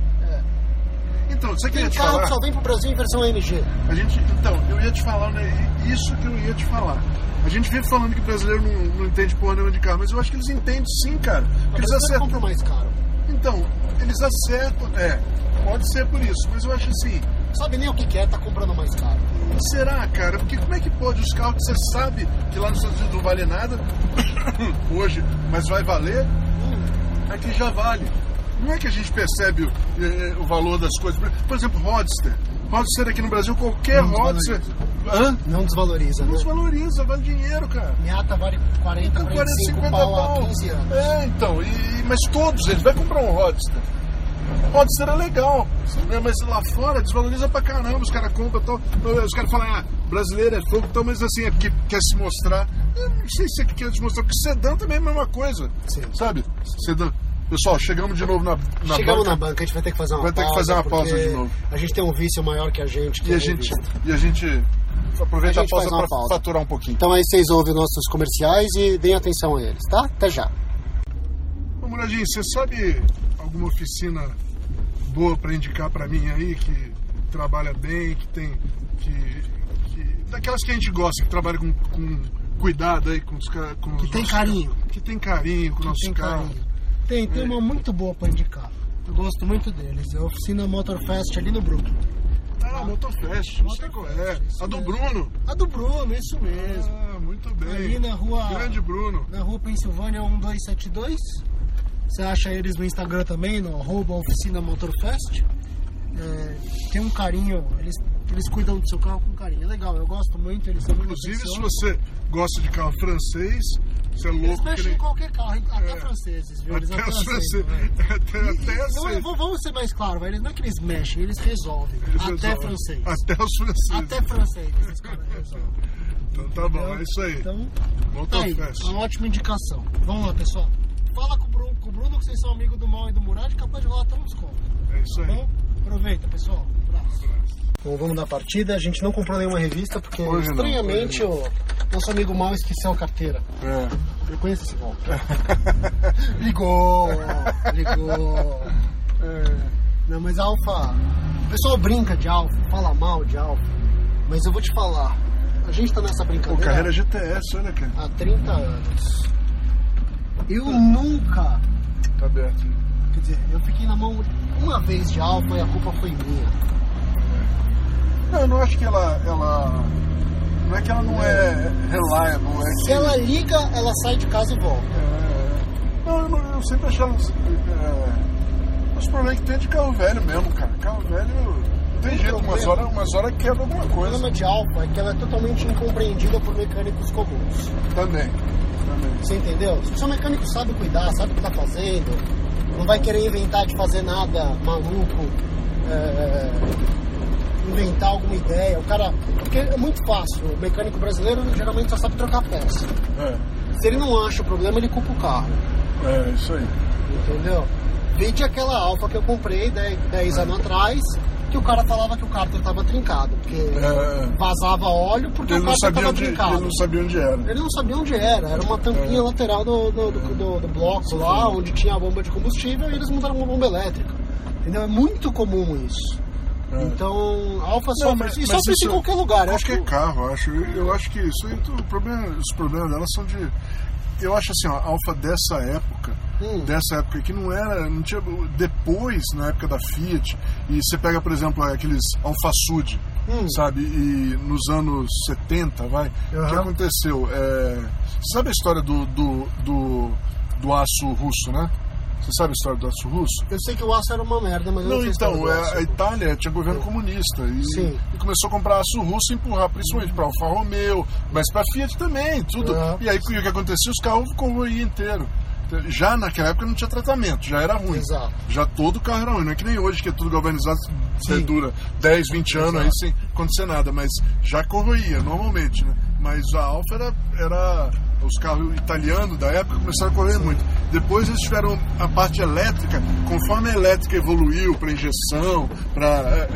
É. Então, você queria te carro falar? que só vem pro Brasil em versão AMG. A gente, então, eu ia te falar, né? Isso que eu ia te falar. A gente vive falando que o brasileiro não, não entende porra nenhuma de carro, mas eu acho que eles entendem sim, cara. Porque eles brasileiro acertam. compra mais caro. Então, eles acertam. É, pode ser por isso, mas eu acho assim. Sabe nem o que que é, tá comprando mais caro. Será, cara? Porque como é que pode os carros que você sabe que lá nos Estados Unidos não vale nada hoje, mas vai valer, Hum, aqui já vale. Não é que a gente percebe o, eh, o valor das coisas. Por exemplo, Roadster. Roadster aqui no Brasil, qualquer Não Roadster. Hã? não desvaloriza, Não né? desvaloriza, vale dinheiro, cara. Miata vale 40, Com 45 pau há 15 anos. É, então, e, mas todos eles. Vai comprar um Roadster. pode ser legal. Né? Mas lá fora desvaloriza pra caramba, os caras compram tal. Os caras falam, ah, brasileiro é fogo, então, mas assim, é porque quer se mostrar. Eu não sei se é que quer se mostrar, porque sedã também é a mesma coisa. Sim. Sabe? Sedã. Pessoal, chegamos de novo na, na Chegamos banca. na banca, a gente vai ter que fazer uma Vai ter que pausa. fazer uma pausa de novo. A gente tem um vício maior que a gente. Que E é a gente, revista. e a gente aproveita A a, gente pausa faz uma para pausa. faturar um pouquinho. Então aí vocês ouvem nossos comerciais e deem atenção a eles, tá? Até já. Ô, Muradinho, você sabe alguma oficina boa para indicar para mim aí, que trabalha bem, que tem. Que, que- daquelas que a gente gosta, que trabalha com, com cuidado aí, com os ca- com Que tem nossos- carinho. Que tem carinho com Que nossos carros. carinho. Tem, tem uma muito boa pra indicar. Eu gosto muito deles. É a oficina Motorfest ali no Brooklyn. Ah, Motorfest, não sei qual é. A do. Bruno. A do Bruno, isso mesmo. Ah, muito bem. Ali na rua. Grande Bruno. Na rua Pensilvânia 1272. Você acha eles no Instagram também, no arroba oficina Motorfest. É, tem um carinho, eles, eles cuidam do seu carro com carinho. É legal, eu gosto muito, eles são Inclusive, se você gosta de carro francês, você é Eles louco que mexem nem... em qualquer carro, até É. franceses, viu? Eles Até os franceses. é. Até, E- até e- vamos- ser mais claros, velho, eles não é que eles mexem, eles resolvem. Eles até resolvem. francês. Até os franceses. Até francês, esses caras resolvem. Então tá bom, é isso aí. Então, tá aí, Motorfest. uma ótima indicação. Vamos lá, pessoal. Fala com o Bruno, com o Bruno que vocês são amigos do Mal e do Murad, capaz de rolar até um desconto. É isso Tá aí. bom? Aproveita, pessoal. Abraço. Bom, vamos dar partida. A gente não comprou nenhuma revista porque, Hoje não, estranhamente, hoje o nosso amigo Mal esqueceu a carteira. É. Eu conheço esse golpe. ligou, ligou. É. Não, mas Alfa. O pessoal brinca de Alfa, fala mal de Alfa. Mas eu vou te falar. A gente tá nessa Pô, brincadeira carreira GTS, olha cara. há 30 anos. Eu nunca. Tá aberto. Quer dizer, eu fiquei na mão uma vez de Alfa e a culpa foi minha. Não, eu não acho que ela, ela. Não é que ela não é reliable, é que. Se ela liga, ela sai de casa e volta. É, Não, eu, não- eu sempre achei ela. É, os problemas que tem é de carro velho mesmo, cara. Carro velho. Não tem jeito, umas horas, umas horas quebra alguma O coisa. problema de Alfa é que ela é totalmente incompreendida por mecânicos comuns. Também. Também. Você entendeu? Se o seu mecânico sabe cuidar, sabe o que tá fazendo, não vai querer inventar de fazer nada maluco, é, inventar alguma ideia. O cara. Porque é muito fácil. O mecânico brasileiro geralmente só sabe trocar peça. É, Se ele não acha o problema, ele culpa o carro. é isso aí. Entendeu? Vide aquela Alfa que eu comprei 10 anos atrás, que o cara falava que o cárter estava trincado, porque É. vazava óleo porque Ele o cárter estava trincado. ele não sabia onde era. Ele não sabia onde era, era uma tampinha É. lateral do, do, do- do- do bloco lá, onde tinha a bomba de combustível e eles mudaram uma bomba elétrica. Entendeu? É muito comum isso. É. Então, a Alfa Não, sofre, mas- mas sofre isso isso em qualquer lugar. Acho Qualquer que carro, eu acho. Eu, acho que isso aí, o problema, os problemas delas são de. Eu acho assim, ó, a Alfa dessa época, Hum. dessa época que não era, não tinha. Depois, na época da Fiat, e você pega, por exemplo, aqueles Alfa Sud, Hum. sabe? E nos anos 70, vai, o que Aham. aconteceu? É, sabe a história do, do, do, do aço russo, né? Você sabe a história do aço russo? eu sei que o aço era uma merda, mas eu não Não, então, é, aço. a Itália tinha governo comunista e, Sim. e começou a comprar aço russo e empurrar principalmente para Alfa Romeo, mas para Fiat também, tudo. É. E aí o que acontecia? Os carros corroíam inteiro. Já naquela época não tinha tratamento, já era ruim. Exato. Já todo carro era ruim, não é que nem hoje que é tudo galvanizado, dura 10, 20 anos aí Exato. sem acontecer nada, mas já corroía normalmente, né? Mas a Alfa era, era os carros italianos da época começaram a correr muito. Depois eles tiveram a parte elétrica, conforme a elétrica evoluiu para injeção, para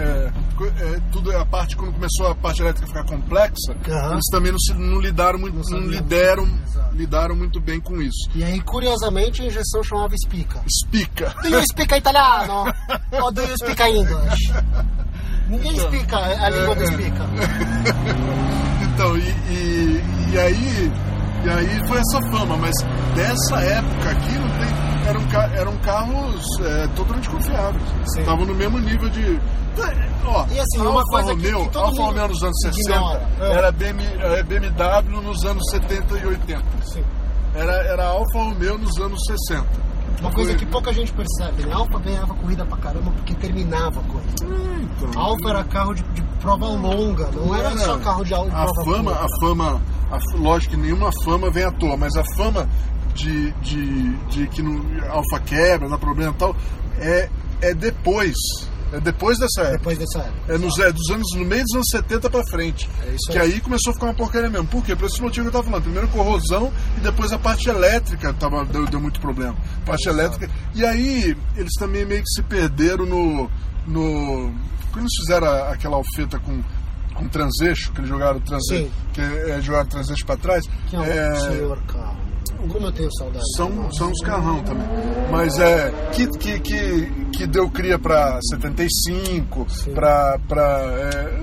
tudo a parte quando começou a parte elétrica ficar complexa, Aham. eles também não, se, não lidaram muito, Não não, lideram, Exato. lidaram muito bem com isso. E aí, curiosamente, a injeção chamava Spica. Espica. Do you speak italiano? Ou do you speak English? Ninguém Então, explica a língua do é, é. Spica. Então, e, e, e aí e aí foi essa fama, mas dessa época aqui não tem. Eram, eram carros é, totalmente confiáveis. Estavam no mesmo nível de. Ó, E assim, a uma Alfa coisa Romeo, que Alfa Romeo nos anos 60 ignora, é. era BM, é, BMW nos anos 70 e 80. Sim. Era, era Alfa Romeo nos anos 60. Uma coisa que pouca gente percebe, né? A Alfa ganhava corrida pra caramba porque terminava a corrida. Então, A Alfa era carro de, de prova longa, não era só carro de, de a prova fama, curta. a fama, a lógico que nenhuma fama vem à toa, mas a fama de, de, de que no Alfa quebra, dá problema e tal, é é depois. É depois dessa época. Depois dessa época. É nos, é dos anos, no meio dos anos 70 pra frente. É isso que aí. aí começou a ficar uma porcaria mesmo. Por quê? Por esse motivo que eu tava falando. Primeiro corrosão e depois a parte elétrica tava, deu, deu muito problema. Parte elétrica. E aí eles também meio que se perderam no. no quando eles fizeram aquela alfeta com, com transeixo, que eles jogaram transeixo, Sim. que é, jogaram transeixo pra trás. Que é um é, senhor carro. Como eu tenho saudade. são, são os carrão também. Mas é. Que, que, que, que deu cria pra 75, Sim. pra. pra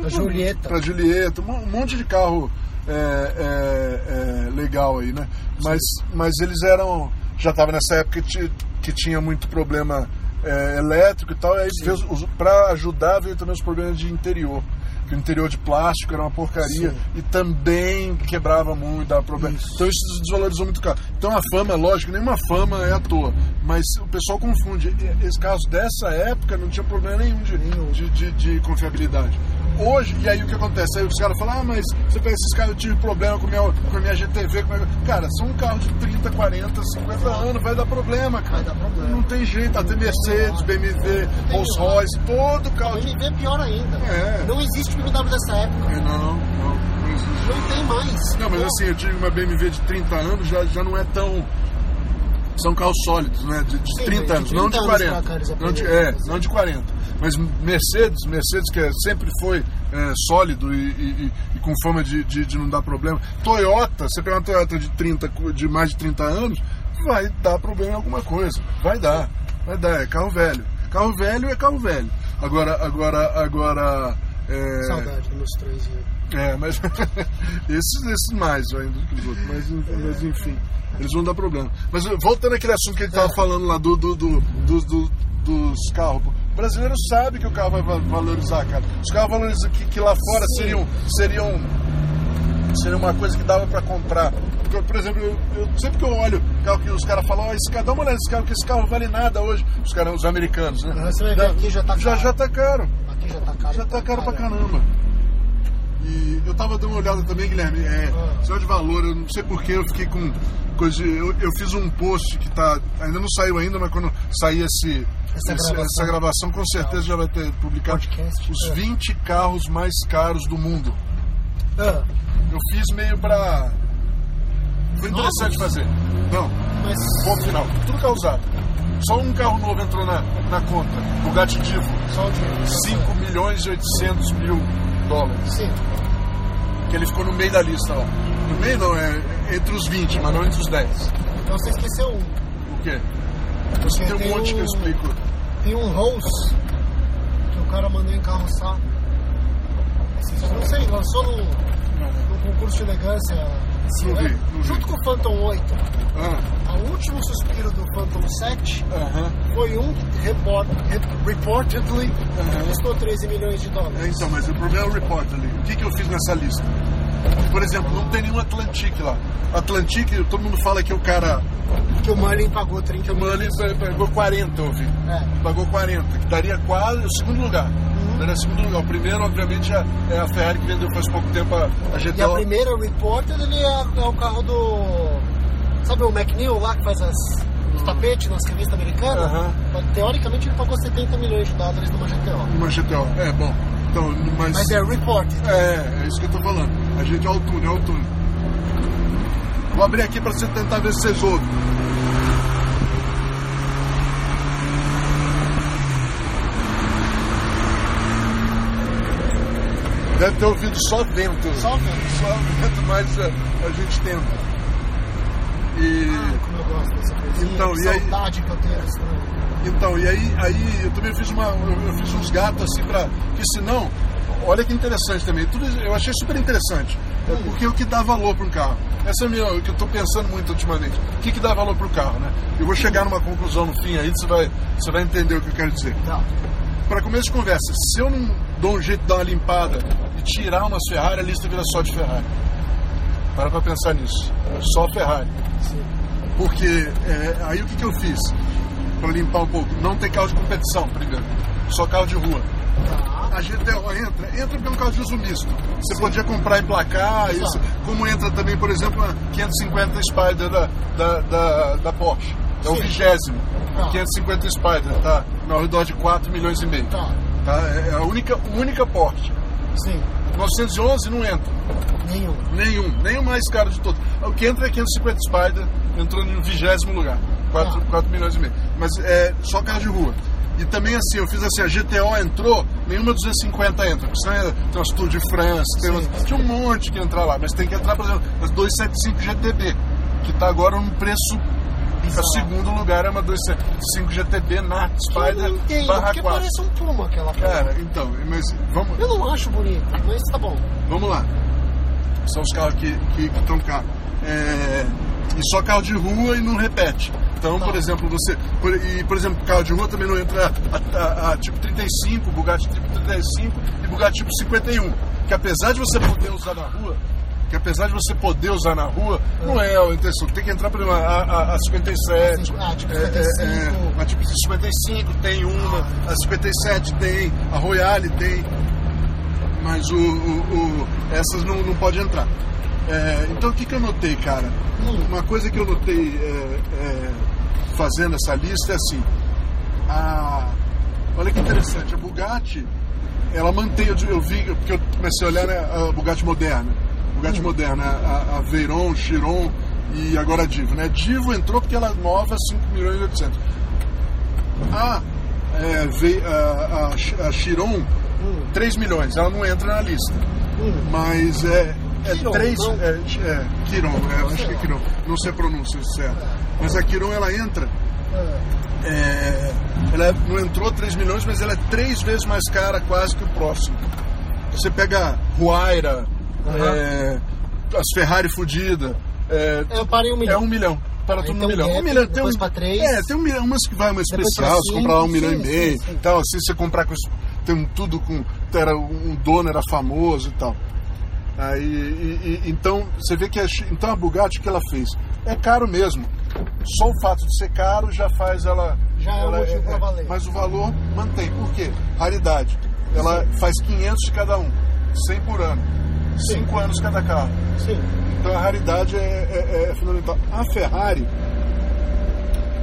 é, Julieta. Pra Julieta, um monte de carro é, é, é, legal aí, né? Mas, mas eles eram. Já tava nessa época que, que tinha muito problema é, elétrico e tal, e aí veio os- pra ajudar veio também os problemas de interior. Que o interior de plástico era uma porcaria Sim. e também quebrava muito, dava problema. Isso. Então isso desvalorizou muito o carro. Então a fama, lógico, nenhuma fama é à toa. Mas o pessoal confunde. E- Esses carros dessa época não tinha problema nenhum de, de, de- de confiabilidade. Hoje, e aí o que acontece? Aí os caras falam, ah, mas você pega esses caras, eu tive problema com, meu, com a minha GTV. Com a minha... Cara, são um carro de 30, 40, 50 anos, vai dar problema, cara. Vai dar problema. Não tem jeito, até Mercedes, BMW, Rolls Royce, todo carro. MV é pior ainda. É. Não existe BMW dessa época. É, Não, não, não. Não tem mais. Não, mas Pô, assim, eu tive uma BMW de 30 anos, já, já não é tão. São carros sólidos, né? De, de Sim, 30 de anos, não de 30 anos pra 40. cá eles Não de, é, não de 40. Mas Mercedes, Mercedes que é- sempre foi é, sólido e, e- e com fama de, de, de não dar problema. Toyota, você pegar uma Toyota de, 30, co- de mais de 30 anos, vai dar problema em alguma coisa. Vai dar. Vai dar, é carro velho. Carro velho é carro velho. Agora, agora, agora. É, Saudade dos meus três. é, mas esses, esses mais ainda que os outros, mas, enfim- mas enfim, eles vão dar problema. Mas voltando àquele assunto que gente estava É. falando lá do, do, do- do- do- dos carros, o brasileiro sabe que o carro vai va- valorizar, cara. Os carros valorizam que, que lá fora Sim. seriam, seriam, seriam uma coisa que dava para comprar. Porque, Por exemplo, eu, eu- sempre que eu olho carro que os caras falam, ó, esse carro, dá uma olhada nesse carro, que esse carro vale nada hoje. Os caras, os americanos, né? Você vai ver aqui já tá já, caro. já tá caro. Já tá caro. Já tá caro pra caramba. E eu tava dando uma olhada também, Guilherme. É, Ah. só de valor, eu não sei porquê, eu fiquei com coisa. eu, eu fiz um post que tá. Ainda não saiu ainda, mas quando sair esse, Essa esse- gravação. essa gravação, com certeza já vai ter publicado Podcast, os é. 20 carros mais caros do mundo. Ah, Eu fiz meio pra. Foi interessante Novos? fazer. Não, mas. ponto final. Tudo carro usado. Só um carro novo entrou na, na conta. O Bugatti Divo. Só o dinheiro. 5 milhões e 800 mil dólares. Sim. Que ele ficou no meio da lista lá. No meio não, é entre os 20, mas não entre os 10. Então você esqueceu um. O quê? Porque Tem um monte que eu explico. Tem um Rolls que o cara mandou encarroçar. Não sei, lançou num, num concurso de elegância Não vi, não vi. junto com o Phantom 8. Ah, O último suspiro do Phantom 7 aham. foi um que report, re- reportedly Aham. custou 13 milhões de É, dólares. então, mas o problema é o report ali. O que, que eu fiz nessa lista? Por exemplo, não tem nenhum Atlantic lá. Atlantic, todo mundo fala que o cara. Que o Merlin pagou 30 Que o Mullen pagou 40, eu vi. É. Pagou 40, que daria quase o segundo lugar. Uhum. Daria o segundo lugar. O primeiro, obviamente, é é a Ferrari que vendeu faz pouco tempo a, a E a primeira Reported ele é, é o carro do. Sabe o McNeil lá que faz as, os tapetes nas revistas americanas? Aham. Teoricamente ele pagou 70 milhões de dólares numa GTO. Uma GTO. É, bom. Então, mas. Mas é Reported. É, é isso que eu tô falando. A gente é o túnel, é o túnel. Vou abrir aqui pra você tentar ver se vocês ouvem. Deve ter ouvido só vento. Só vento. Só vento, mas a, a gente tenta. E. Ah, como eu gosto dessa coisinha. Então, que e aí- saudade que eu tenho trem. Então, e aí, aí eu também fiz uma. Eu, fiz uns gatos assim pra. Que senão. Olha que interessante também. Tudo, eu achei super interessante. É porque o que dá valor para um carro. Essa é a minha, o que eu estou pensando muito ultimamente. O que, que dá valor para o carro, né? Eu vou chegar numa conclusão no fim aí, você vai, você vai entender o que eu quero dizer. Para começo de conversa, se eu não dou um jeito de dar uma limpada e tirar umas Ferrari, a lista vira só de Ferrari. Para pra pensar nisso. Só Ferrari. Sim. Porque é, aí o que, que eu fiz? Para limpar um pouco. Não tem carro de competição, primeiro. Só carro de rua. Tá. A GTO entra, entra porque é um carro de uso misto. Você podia comprar e placar, isso, como entra também, por exemplo, a 550 Spider da, da, da, da Porsche. É o Sim. vigésimo. Tá. 550 Spider, tá? No redor de 4 milhões e meio. Tá. Tá? É a única, única Porsche. Sim. 911 não entra. Nenhum. Nenhum, o mais caro de todos. O que entra é 550 Spider, entrou no vigésimo lugar. 4, Ah. 4 milhões e meio. Mas é só carro de rua. E também assim, eu fiz assim, a GTO entrou, nenhuma 250 entra. Porque senão é- tem umas Tour de France, tem umas, tinha um monte que entrar lá. Mas tem que entrar, por exemplo, as 275 GTB, que está agora num preço. O segundo lugar é uma 275 GTB na Spider entendo, barra porque 4. parece um Puma aquela. Cara, então, mas vamos, Eu não acho bonito, mas tá bom. Vamos lá. São os carros que estão que, estão cá. É, e só carro de rua e não repete. Então, Tá. por exemplo, você. Por, e, por exemplo, carro de rua também não entra a, a- a tipo 35, Bugatti tipo 35 e Bugatti tipo 51. Que apesar de você poder usar na rua, que apesar de você poder usar na rua, não é a intenção. Tem que entrar por exemplo, a, a, a 57. Ah, tipo é, é, 55. é, a tipo 55 tem uma, a 57 tem, a Royale tem mas o, o- o- essas não, não pode entrar. É, então o que, que eu notei, cara? Hum. Uma coisa que eu notei é, é, fazendo essa lista é assim. A, olha que interessante, a Bugatti, ela mantém, eu, eu vi, porque eu comecei a olhar né, a Bugatti moderna. Bugatti moderna, a, a Veyron, Chiron e agora a Divo. Né? Divo entrou porque ela é nova, 5 milhões e 800. A, é, Ve- a, a, a Chiron, 3 milhões, ela não entra na lista. Mas é. É Chiron, três. não? É, é, Quiron, é, acho que é Quiron. Não sei a pronúncia certa. Mas a Quiron ela entra. É. é, ela não entrou 3 milhões, mas ela é três vezes mais cara quase que o próximo. Você pega Huayra, Aham. é, as Ferrari fudida. É, Eu parei um é milhão. um milhão. Para tudo um milhão. gap, um milhão tem um, três. É, tem um milhão, umas que vai uma especial, você comprar um milhão sim, e meio. sim, sim. Então, assim, você comprar com tem um tudo com. Era um dono era famoso e tal. Aí, e- e- então, você vê que a, então a Bugatti o que ela fez é caro mesmo. Só o fato de ser caro já faz ela. Já é um ela motivo pra valer. Mas o valor mantém. Por quê? Raridade. Ela faz 500 de cada um, 100 por ano. 5 anos cada carro. Sim. Então a raridade é, é- é fundamental. A Ferrari,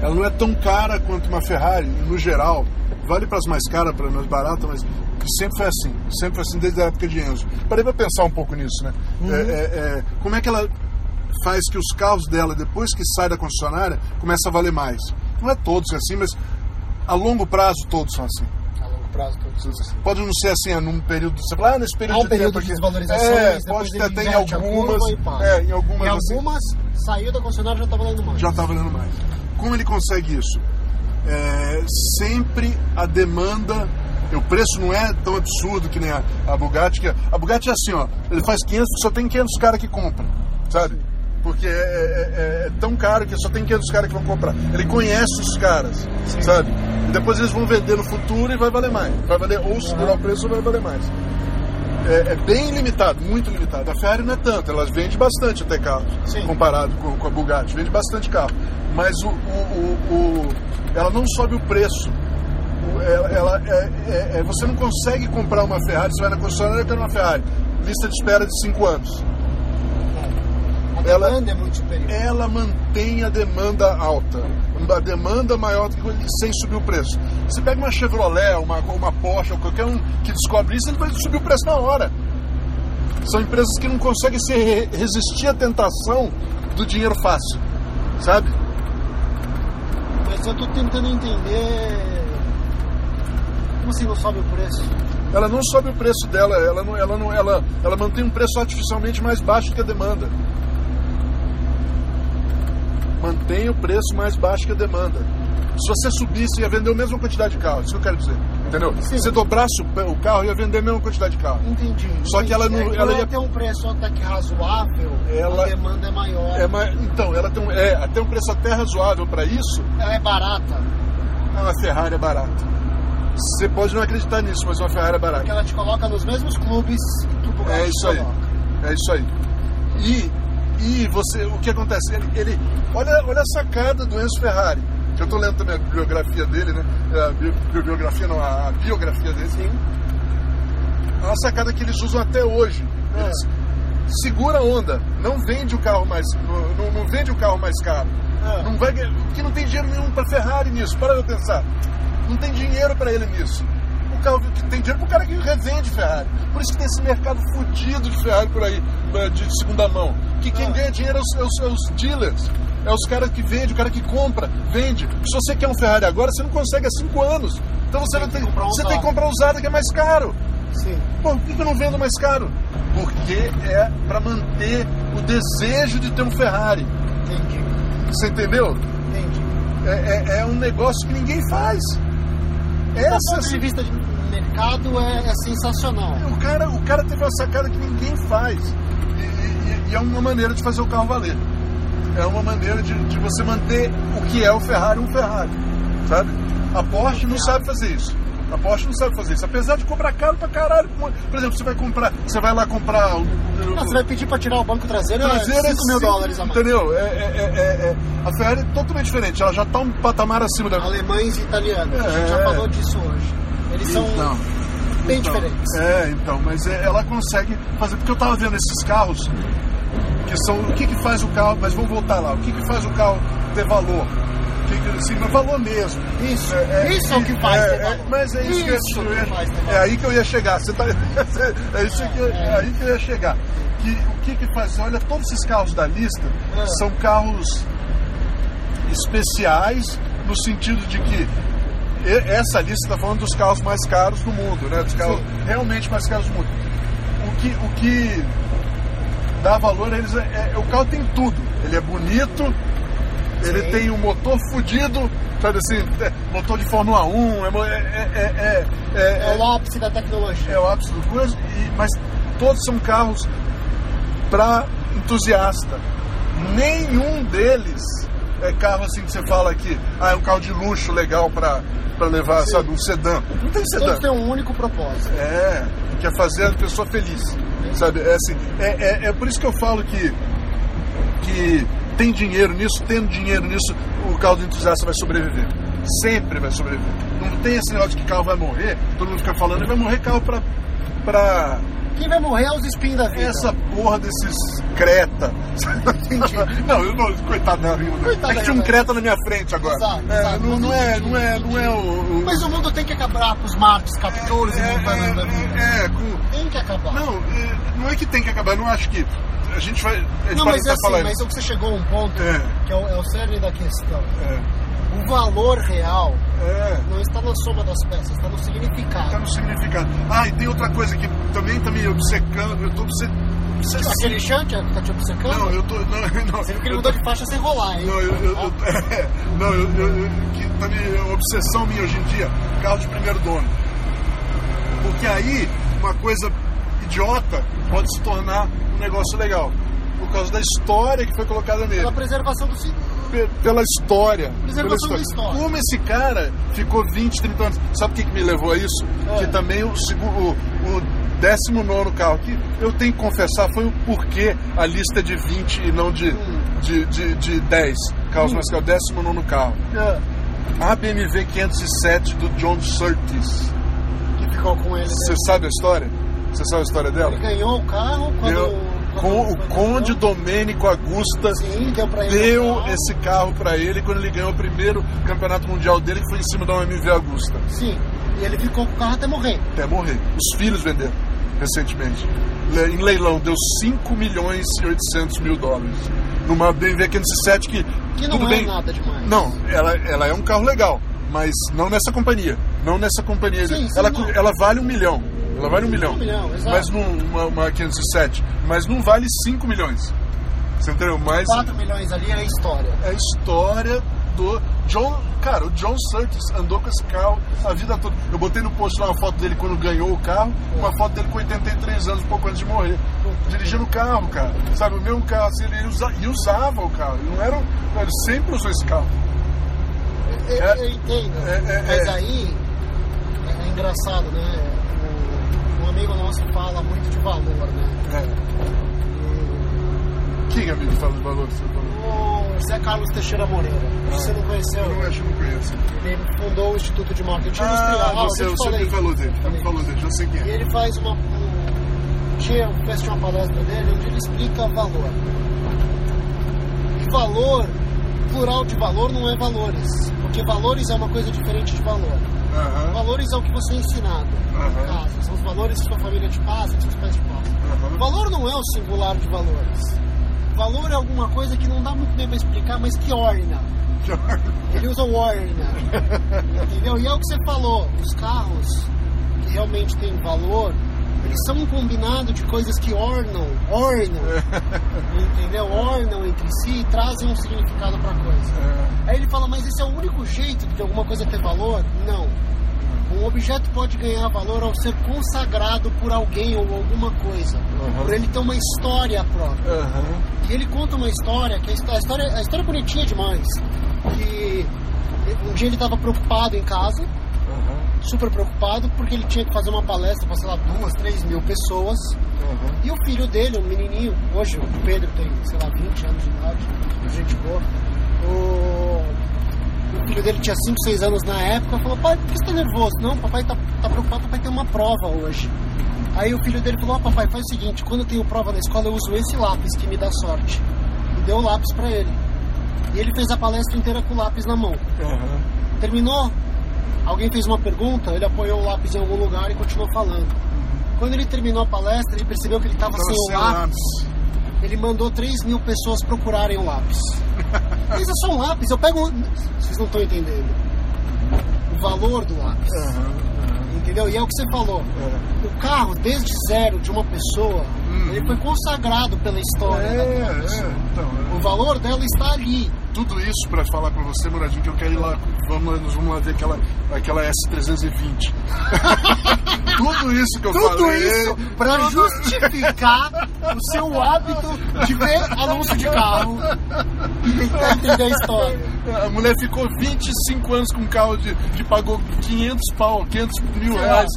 ela não é tão cara quanto uma Ferrari, no geral. Vale para as mais caras, para as mais baratas, mas sempre foi assim. Sempre foi assim desde a época de Enzo. Parei para pensar um pouco nisso, né? É, é- é, como é que ela faz que os carros dela, depois que sai da concessionária, começa a valer mais? Não é todos assim, mas a longo prazo todos são assim. Prazo todos. Pode não ser assim, ah, num período. Você fala, ah, nesse período Há um de período de aqui. desvalorização, É, pode ter até em a algumas. É, em algumas. Em assim, algumas, saiu da concessionária já tá valendo mais. já está valendo mais. Como ele consegue isso? É, sempre a demanda, o preço não é tão absurdo que nem a, a Bugatti, que a, a Bugatti é assim, ó, ele faz 500, só tem 500 caras que compram, sabe? Porque é, é- é- é tão caro que só tem 500 caras que vão comprar. Ele conhece os caras, sabe? E depois eles vão vender no futuro e vai valer mais. Vai valer ou segurar o preço ou vai valer mais. É, é bem limitado, muito limitado. A Ferrari não é tanto, ela vende bastante até carros, Sim. comparado com, com a Bugatti, vende bastante carro. Mas o, o- o- o- ela não sobe o preço. O- Ela, ela- é- é- é- você não consegue comprar uma Ferrari, você vai na concessionária e quer uma Ferrari. Lista de espera de 5 anos. Ela- é muito superior. Ela mantém a demanda alta. A demanda maior do que sem subir o preço. Você pega uma Chevrolet, uma, uma Porsche, ou qualquer um que descobre isso, ele vai subir o preço na hora. São empresas que não conseguem se re- resistir à tentação do dinheiro fácil. Sabe? Mas eu tô tentando entender. Como assim não sobe o preço? Ela não sobe o preço dela, ela, não, ela, não, ela, ela mantém um preço artificialmente mais baixo do que a demanda. Mantém o preço mais baixo que a demanda. Se você subisse, ia vender a mesma quantidade de carro, isso que eu quero dizer. Entendeu? Sim. Se você dobrasse o carro, ia vender a mesma quantidade de carro. Entendi. Só que ela não- É ela ia- tem um preço até que razoável, Ela- a demanda é maior. É, mas, então, ela tem, um- é, até um preço até razoável para isso, Ela é barata, a Ferrari é barata. Você pode não acreditar nisso, mas uma Ferrari é barata. porque ela te coloca nos mesmos clubes que o Bugatti É isso aí. coloca. É isso aí. E, e você, o que acontece? Ele, ele- olha, olha a sacada do Enzo Ferrari. Que eu tô lendo também a bibliografia dele, né? A bi- bibliografia não, a a biografia dele. Sim. É uma sacada que eles usam até hoje. É. Eles segura a onda, não vende o carro mais, não, não- vende o carro mais caro. É. Não vai, porque não tem dinheiro nenhum para Ferrari nisso. Para eu pensar. Não tem dinheiro para ele nisso. Carro tem dinheiro pro cara que revende Ferrari. Por isso que tem esse mercado fudido de Ferrari por aí, de segunda mão. Que quem Ah. ganha dinheiro é os, é os- é os dealers. É os caras que vendem, o cara que compra, vende. Se você quer um Ferrari agora, você não consegue há cinco anos. Então você, Tem não que tem, comprar você usado. tem que comprar usado que é mais caro. Sim. Pô, por que eu não vendo mais caro? Porque é para manter o desejo de ter um Ferrari. Entendi. Você entendeu? Entendi. É, é- é um negócio que ninguém faz. Do Essa ponto de vista de mercado é, é sensacional. o cara, o cara teve uma sacada que ninguém faz. E, e- e é uma maneira de fazer o carro valer. É uma maneira de, de você manter o que é o Ferrari um Ferrari. Sabe? A Porsche não sabe fazer isso. A Porsche não sabe fazer isso. Apesar de cobrar caro pra caralho. Por exemplo, você vai comprar. Você vai lá comprar. o- o- Ah, você vai pedir pra tirar o banco traseiro, traseira é 5 mil dólares a mais. Entendeu? É, é- é- é- é- a Ferrari é totalmente diferente. Ela já tá um patamar acima da. Alemães e italianos. A gente já É. falou disso hoje. Eles são Então, bem então, diferentes. É, então, mas é- ela consegue fazer. Porque eu tava vendo esses carros que são. O que que faz o carro. Mas vamos voltar lá. O que que faz o carro ter valor? Que assim, mas valor mesmo. Isso, isso é o que faz é, é, mas é isso, que, eu- Isso que faz É aí que eu ia chegar. Você tá, é, isso que, É, é aí que eu ia chegar. Que, o que que faz? Olha, todos esses carros da lista É. são carros especiais no sentido de que essa lista está falando dos carros mais caros do mundo, né? Dos carros Sim. realmente mais caros do mundo. O que, o que dá valor a eles é, é- o carro tem tudo. Ele é bonito, ele Sim. tem um motor fudido, sabe assim, é, motor de Fórmula 1, é, é, é, é, é- É o ápice da tecnologia. é o ápice do coisa, mas todos são carros para entusiasta. Nenhum deles é carro assim que você fala que ah, é um carro de luxo legal para levar, Sim. sabe, um sedã. Não tem sedã. Todos têm um único propósito. É, que é fazer a pessoa feliz. Sabe? É, assim, é, é, é por isso que eu falo que, que tem dinheiro nisso, tendo dinheiro nisso, o carro do entusiasta vai sobreviver. Sempre vai sobreviver. Não tem esse negócio de que carro vai morrer, todo mundo fica falando, vai morrer carro pra. Quem vai morrer é os espinhos da vida. essa porra desses creta. Não, eu não, coitado da Rio. Coitado É que tinha um creta na minha frente agora. Exato, É, exato. não, não é, não é, não é o. o- Mas o mundo tem que acabar com os Marcos, Capitoulos e Montanhas da vida. é, é, com, Tem que acabar. Não, é, não é que tem que acabar, eu não acho que. A gente vai. A gente Não, mas é assim, mas isso. você chegou a um ponto É. que é o, é o cerne da questão. É, O valor real é, não está na soma das peças, está no significado. no significado. Ah, e tem outra coisa que também tá me obcecando. Eu tô obce- obsessivo. Aquele chante que tá te obcecando? Não, eu tô. Não, não, Você viu que ele mudou de faixa sem rolar, hein? Não, eu, eu, eu- é, não, eu, eu, que tá me, é obsessão minha hoje em dia, carro de primeiro dono. Porque aí, uma coisa idiota pode se tornar um negócio legal. Por causa da história que foi colocada nele. Pela preservação do ciclo. Pe- pela história. Pela da história. Como esse cara ficou 20, 30 anos. Sabe o que, que me levou a isso? É. Que também o, segu- o, o 19 carro, que eu tenho que confessar, foi o porquê a lista é de 20 e não de, Hum. de, de, de 10 carros, Hum. mas que é o 19 carro. A BMW 507 do John Surtees. Que ficou com ele. né? Você sabe a história? Você sabe a história dela? Ele ganhou o carro quando. Foi o Conde. Domênico Augusta Sim, deu deu esse carro pra ele quando ele ganhou o primeiro campeonato mundial dele, que foi em cima da UMV Augusta. Sim. E ele ficou com o carro até morrer. Até morrer. Os filhos venderam recentemente. Em leilão, deu 5 milhões e 800 mil dólares. Numa BMW 507 que. Que não tudo é bem. nada demais. Não, ela, ela é um carro legal, mas não nessa companhia. Não nessa companhia. Sim, sim, ela, não. ela vale um milhão. Ela vale um milhão. Um milhão, mas não, uma, uma 507. Mas não vale 5 milhões. Você entendeu? Mas 4 milhões ali é a história. é a história do John. Cara, o John Surtees andou com esse carro a vida toda. Eu botei no post lá uma foto dele quando ganhou o carro, uma foto dele com 83 anos, um pouco antes de morrer. Dirigindo o carro, cara. Sabe, o mesmo carro, assim, ele usa, e usava o carro. Ele não era. Ele sempre usou esse carro. Eu, É. eu entendo. É, é, mas é. aí é, é engraçado, né? Amigo nosso fala muito de valor, né? É. Quem amigo fala de valor? Você falou? O Zé Carlos Teixeira Moreira. Você não conheceu? Eu não acho que não conheço. Ele fundou o Instituto de Marketing Ah, Industrial. você, te você falei. me falou dele. Já me falou dele, já sei quem E é. ele faz uma. Um, tinha fez uma palestra dele onde ele explica valor. E valor plural de valor não é valores, porque valores é uma coisa diferente de valor. Aham. Valores é o que você é ensinado Aham. em casa, são os valores que sua família te passa, que seus pais te passam. Aham. Valor não é o singular de valores. Valor é alguma coisa que não dá muito bem pra explicar, mas que orna. Ele usa o orna. entendeu? E é o que você falou, os carros que realmente têm valor, eles são um combinado de coisas que ornam, ornam, entendeu? Ornam entre si e trazem um significado pra coisa. É. Aí ele fala, mas esse é o único jeito de alguma coisa ter valor? Não. Um objeto pode ganhar valor ao ser consagrado por alguém ou alguma coisa. Uhum. Por ele ter uma história própria. Aham. E ele conta uma história, que a histó- a história, a história é bonitinha demais. Que um dia ele estava preocupado em casa. Super preocupado, porque ele tinha que fazer uma palestra para, sei lá, duas, três mil pessoas. Aham. E o filho dele, um menininho, hoje o Pedro tem, sei lá, 20 anos de idade, gente boa. O, o filho dele tinha 5, 6 anos na época, falou, pai, por que você tá nervoso? Não, papai tá, tá preocupado, papai tem uma prova hoje. Aí o filho dele falou, ó papai, faz o seguinte, quando eu tenho prova na escola eu uso esse lápis que me dá sorte. E deu o lápis pra ele. E ele fez a palestra inteira com o lápis na mão. Aham. Terminou, alguém fez uma pergunta, ele apoiou o lápis em algum lugar e continuou falando. Quando ele terminou a palestra, ele percebeu que ele estava Tava sem o lápis. Ele mandou 3 mil pessoas procurarem o lápis. Mas é só um lápis, eu pego. Vocês não estão entendendo. O valor do lápis. Entendeu? E é o que você falou. É. O carro, desde zero de uma pessoa. Ele foi consagrado pela história. É, daquela pessoa. é, então, é. O valor dela está ali. Tudo isso pra falar pra você, Muradinho, que eu quero ir lá, vamos, nós vamos lá ver aquela, aquela S320. Tudo isso que eu Tudo falei. isso para justificar o seu hábito de ver anúncio de carro e tentar entender a história. A mulher ficou 25 anos com um carro de, que pagou 500 pau, 500 mil reais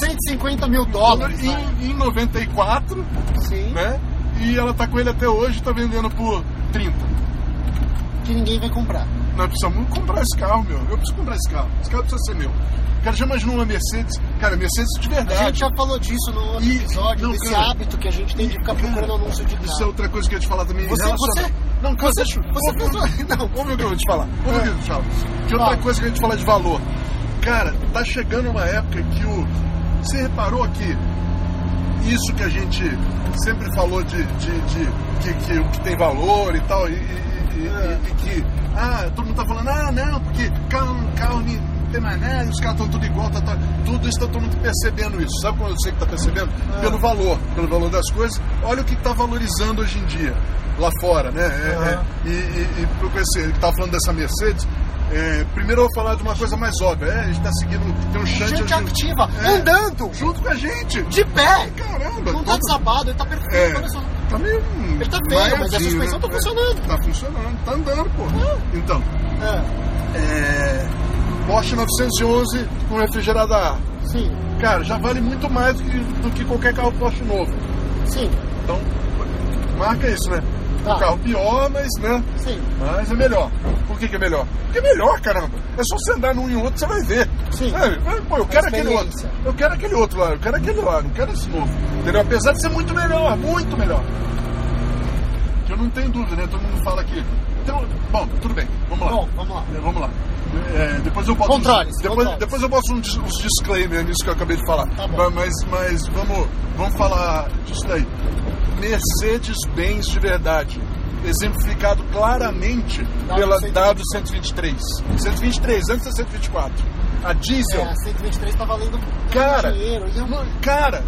150 mil dólares. em, em 94, Sim, né? E ela tá com ele até hoje, tá vendendo por 30. que ninguém vai comprar. Nós precisamos comprar esse carro, meu. Eu preciso comprar esse carro. Esse carro precisa ser meu. Cara, já imaginou uma Mercedes? Cara, Mercedes de A verdade. gente já falou disso no outro E- episódio, não, desse cara. hábito que a gente tem de ficar procurando anúncio de Isso é carro. outra coisa que eu ia te falar também. Você- você- Não, calma, você- deixa. você ouve- uma- não. Ouve o que eu vou te falar. Ouve o que eu vou te falar. Que outra coisa que a gente fala de valor. Cara, tá chegando uma época que o. Você reparou que isso que a gente sempre falou de, de, de- que, que que tem valor e tal, e, e- É. e- e que. Ah, todo mundo tá falando, ah, não, porque carro, carro não tem mais nada, os carros estão tudo igual, tá, tá, tudo isso tá todo mundo percebendo isso. Sabe quando eu sei que tá percebendo? É. Pelo valor, pelo valor das coisas. Olha o que tá valorizando hoje em dia, lá fora, né? É, é, e, e, e por esse, ele tá falando dessa Mercedes. É, primeiro eu vou falar de uma coisa mais óbvia. É, a gente tá seguindo. Tem um chante Gente ativa, É. andando, junto com a gente. de pé. Caramba, Não tá desabado, ele tá perfeito. É. olha só. Tá meio. Ele tá feio, mas a vaiadinho, suspensão tá funcionando. Tá funcionando, tá andando, pô. Então, É, é. Porsche 911 com refrigerado a sim, Cara, já vale muito mais do que, do que qualquer carro Porsche novo. sim, Então, marca isso, né? Tá. Um carro pior, mas, né? sim, Mas é melhor. Por que, que é melhor? Porque é melhor, caramba. É só você andar num e outro, você vai ver. Sim. Sabe? Pô, eu quero aquele outro. Eu quero aquele outro lá, eu quero aquele lá, não quero esse novo. Entendeu? Apesar de ser muito melhor, muito melhor. Que eu não tenho dúvida, né? Todo mundo fala aqui. Então, bom, tudo bem, vamos lá. Bom, vamos lá. É, vamos lá. É, depois eu boto Controles, depois, controles. depois eu boto uns, uns disclaimers nisso que eu acabei de falar. Tá mas, mas vamos, vamos falar disso daí. Mercedes-Benz de verdade. Exemplificado claramente Dado pela 123. dado 123. 123, antes da 124. A diesel. É, a 123 tá valendo Cara, dinheiro. E eu- Mano, Cara,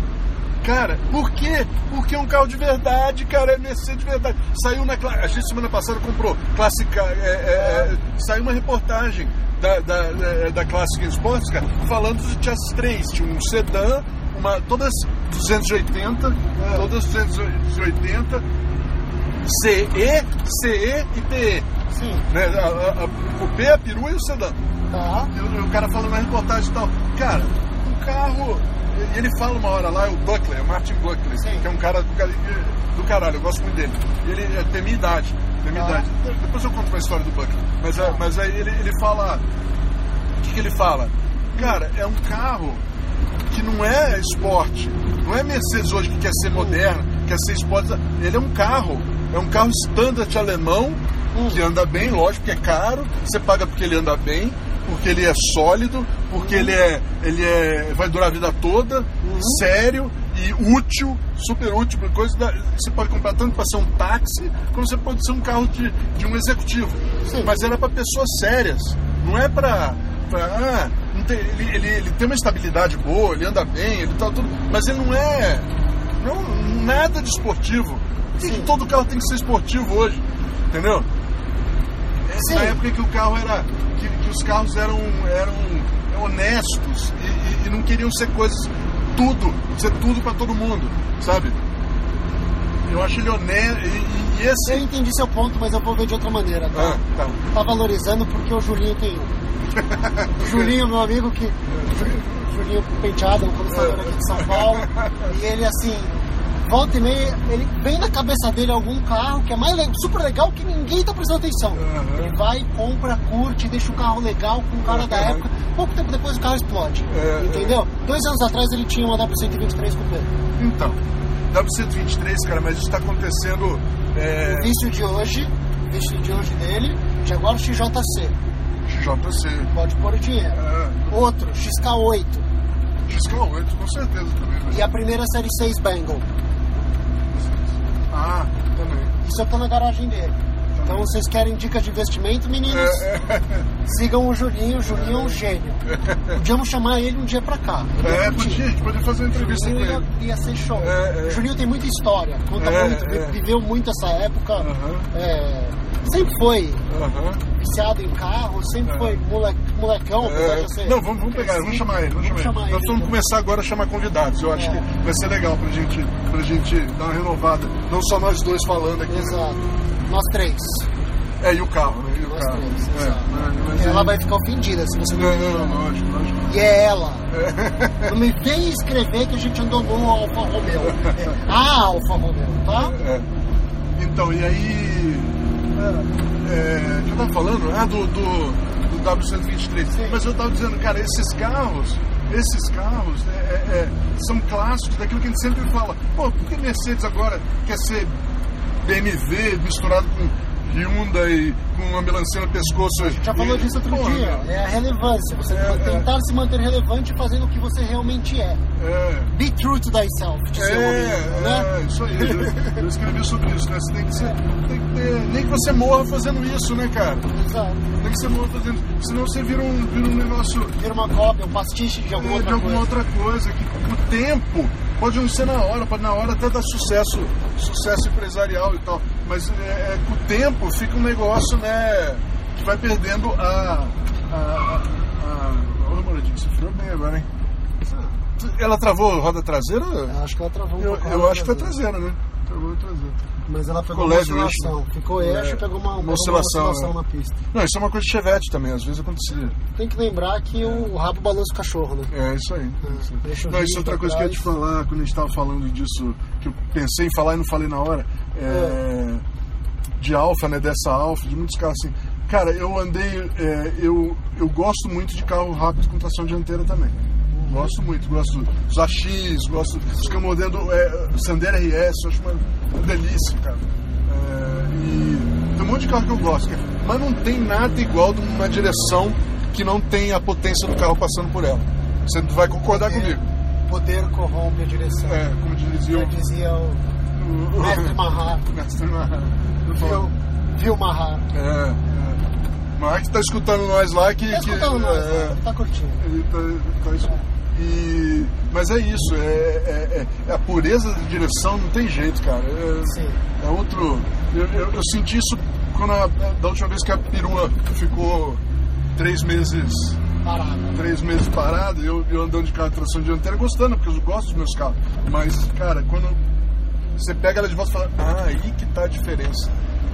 cara, por quê? Porque é um carro de verdade, cara, é Mercedes de verdade. Saiu na a gente semana passada comprou clássica, é, é, é, saiu uma reportagem da, da, é, da Classic Sports, cara, falando de tinha as três, tinha um sedã, uma, todas 280, todas 280, CE, CE e TE. Sim, Né? A, a, a, o Coupé, a perua e o sedã. tá. E o, o cara falando na reportagem e tal. Cara, carro. e Ele fala uma hora lá, é o Buckley, é o Martin Buckley, Sim. que é um cara do, do caralho, eu gosto muito dele. Ele é, tem minha idade, tem minha Ah. idade. Depois eu conto uma história do Buckley. Mas, é- mas aí ele, ele fala. O que, que ele fala? Cara, é um carro que não é esporte. Não é Mercedes hoje que quer ser moderno, quer ser esporte. Ele é um carro. É um carro standard alemão Hum. que anda bem, lógico que é caro, você paga porque ele anda bem, porque ele é sólido, porque ele é ele é vai durar a vida toda, Uhum. sério e útil, super útil, pra coisa da, você pode comprar tanto para ser um táxi, como você pode ser um carro de, de um executivo. Sim. Mas era para pessoas sérias, não é para ah, tem- ele, ele, ele tem uma estabilidade boa, ele anda bem, ele tá tudo, mas ele não é não, nada de esportivo. Sim. todo carro tem que ser esportivo hoje? Entendeu? É, Sim. Na época que o carro era. que, que os carros eram, eram honestos e, e- e não queriam ser coisas. tudo, ser tudo pra todo mundo, sabe? Eu acho ele honesto. E, e- e Eu esse. entendi seu ponto, mas eu vou ver de outra maneira, tá? Ah, tá. Tá valorizando porque o Julinho tem um. Julinho, meu amigo, que. Julinho penteado, quando foi aqui de São Paulo. E ele assim. Volta e meia, ele vem na cabeça dele algum carro que é mais super legal que ninguém tá prestando atenção. Aham. Ele vai, compra, curte, deixa o carro legal com o cara da Aham. época. Pouco tempo depois o carro explode. É, entendeu? Dois anos atrás ele tinha uma W123 Coupé. Então, W123, cara, mas isso tá acontecendo. É, O vício de hoje, o vício de hoje dele, Jaguar XJC. XJC. Pode pôr o dinheiro. É, Outro, XK8. XK8, com certeza também. né? E a primeira série 6 Bengal. Ah, também. Isso eu tô na garagem dele. Então vocês querem dicas de investimento, meninos? É, é, Sigam o Julinho, o Julinho é um gênio. Podíamos chamar ele um dia pra cá. É, curtir. podia, a gente podia fazer uma entrevista com Julinho ele. ia, ia ser show. É, é. O Julinho tem muita história, conta É, muito, é. viveu muito essa época. É, sempre foi Aham. viciado em carro, sempre É. foi mole- molecão, apesar É, de ser não, vamos, vamos pegar, vamos chamar ele. Vamos, Vamos chamar ele. Nós vamos então. começar agora a chamar convidados. Eu acho É. que vai ser legal pra gente, pra gente dar uma renovada. Não só nós dois falando aqui. né? Exato. Nós três. É, e o carro, né? E o carro. três, É, Ela vai ficar ofendida se você não Não, não, não, lógico, lógico. E é ela. Não me vem escrever que a gente andou no Alfa Romeo. É a Alfa Romeo, tá? É. Então, e aí. É, o que eu tava falando? Ah, do, do W123. Sim. Mas eu tava dizendo, cara, esses carros, esses carros é, é, é, são clássicos daquilo que a gente sempre fala. Pô, por que Mercedes agora quer ser BMW misturado com Hyundai, com uma melancia no pescoço? A gente já falou disso outro Porra, dia. É a relevância. Você É, tentar se manter relevante fazendo o que você realmente é. É. Be true to thyself, É, amigo, né? é, isso aí. Eu, eu escrevi sobre isso, né? Você tem que, ser, tem que ter. Nem que você morra fazendo isso, né, cara? Exato. Nem que você morra fazendo. Senão você vira um, vira um negócio Vira uma cópia, um pastiche de alguma é, outra de alguma coisa. outra coisa. Que o tempo pode não ser na hora, pode na hora até dar sucesso, sucesso empresarial e tal. Mas é, é, com o tempo fica um negócio, né? Que vai perdendo a. a, a, a... Olha, Moradinho, você friou bem agora, hein? Ela travou roda traseira? Eu Acho que ela travou um Eu, eu acho que foi traseira. né? Travou a traseira. Mas ela pegou Ficou uma leve o eixo, oscilação. né? Ficou É, eixo e pegou uma, uma oscilação, uma oscilação né? na pista. Não, isso é uma coisa de chevette também, às vezes acontecia. Tem que lembrar que o rabo balança o cachorro, né? É, isso aí. isso aí. Não, isso é outra coisa que eu ia trás. te falar quando a gente estava falando disso, que eu pensei em falar e não falei na hora. é, De alfa, né? Dessa alfa, de muitos carros assim. Cara, eu andei. é, eu, eu gosto muito de carro rápido com tração dianteira também. Gosto muito, gosto dos AX, gosto dos mordendo é, Sandero RS, eu acho uma, uma delícia, cara. É, e tem um monte de carro que eu gosto, cara, mas não tem nada igual de uma direção que não tem a potência do carro passando por ela. Você vai concordar comigo. Poder corrompe a direção. É, como dizia Já o. dizia o o- mestre Mahar. Mestre Mahar. Viu, viu Mahar. É, é. Que tá escutando nós lá que. Tá que- escutando nós, é, né? tá curtindo. Ele tá, tá isso. E, mas é isso, é, é- é- a pureza de direção não tem jeito, cara. É, Sim. é outro. Eu, eu- eu senti isso quando a- da última vez que a perua ficou três meses. Parado. Três meses parado, eu, eu andando de carro de tração dianteira gostando, porque eu gosto dos meus carros. Mas, cara, quando você pega ela de volta e fala, ah, aí que tá a diferença.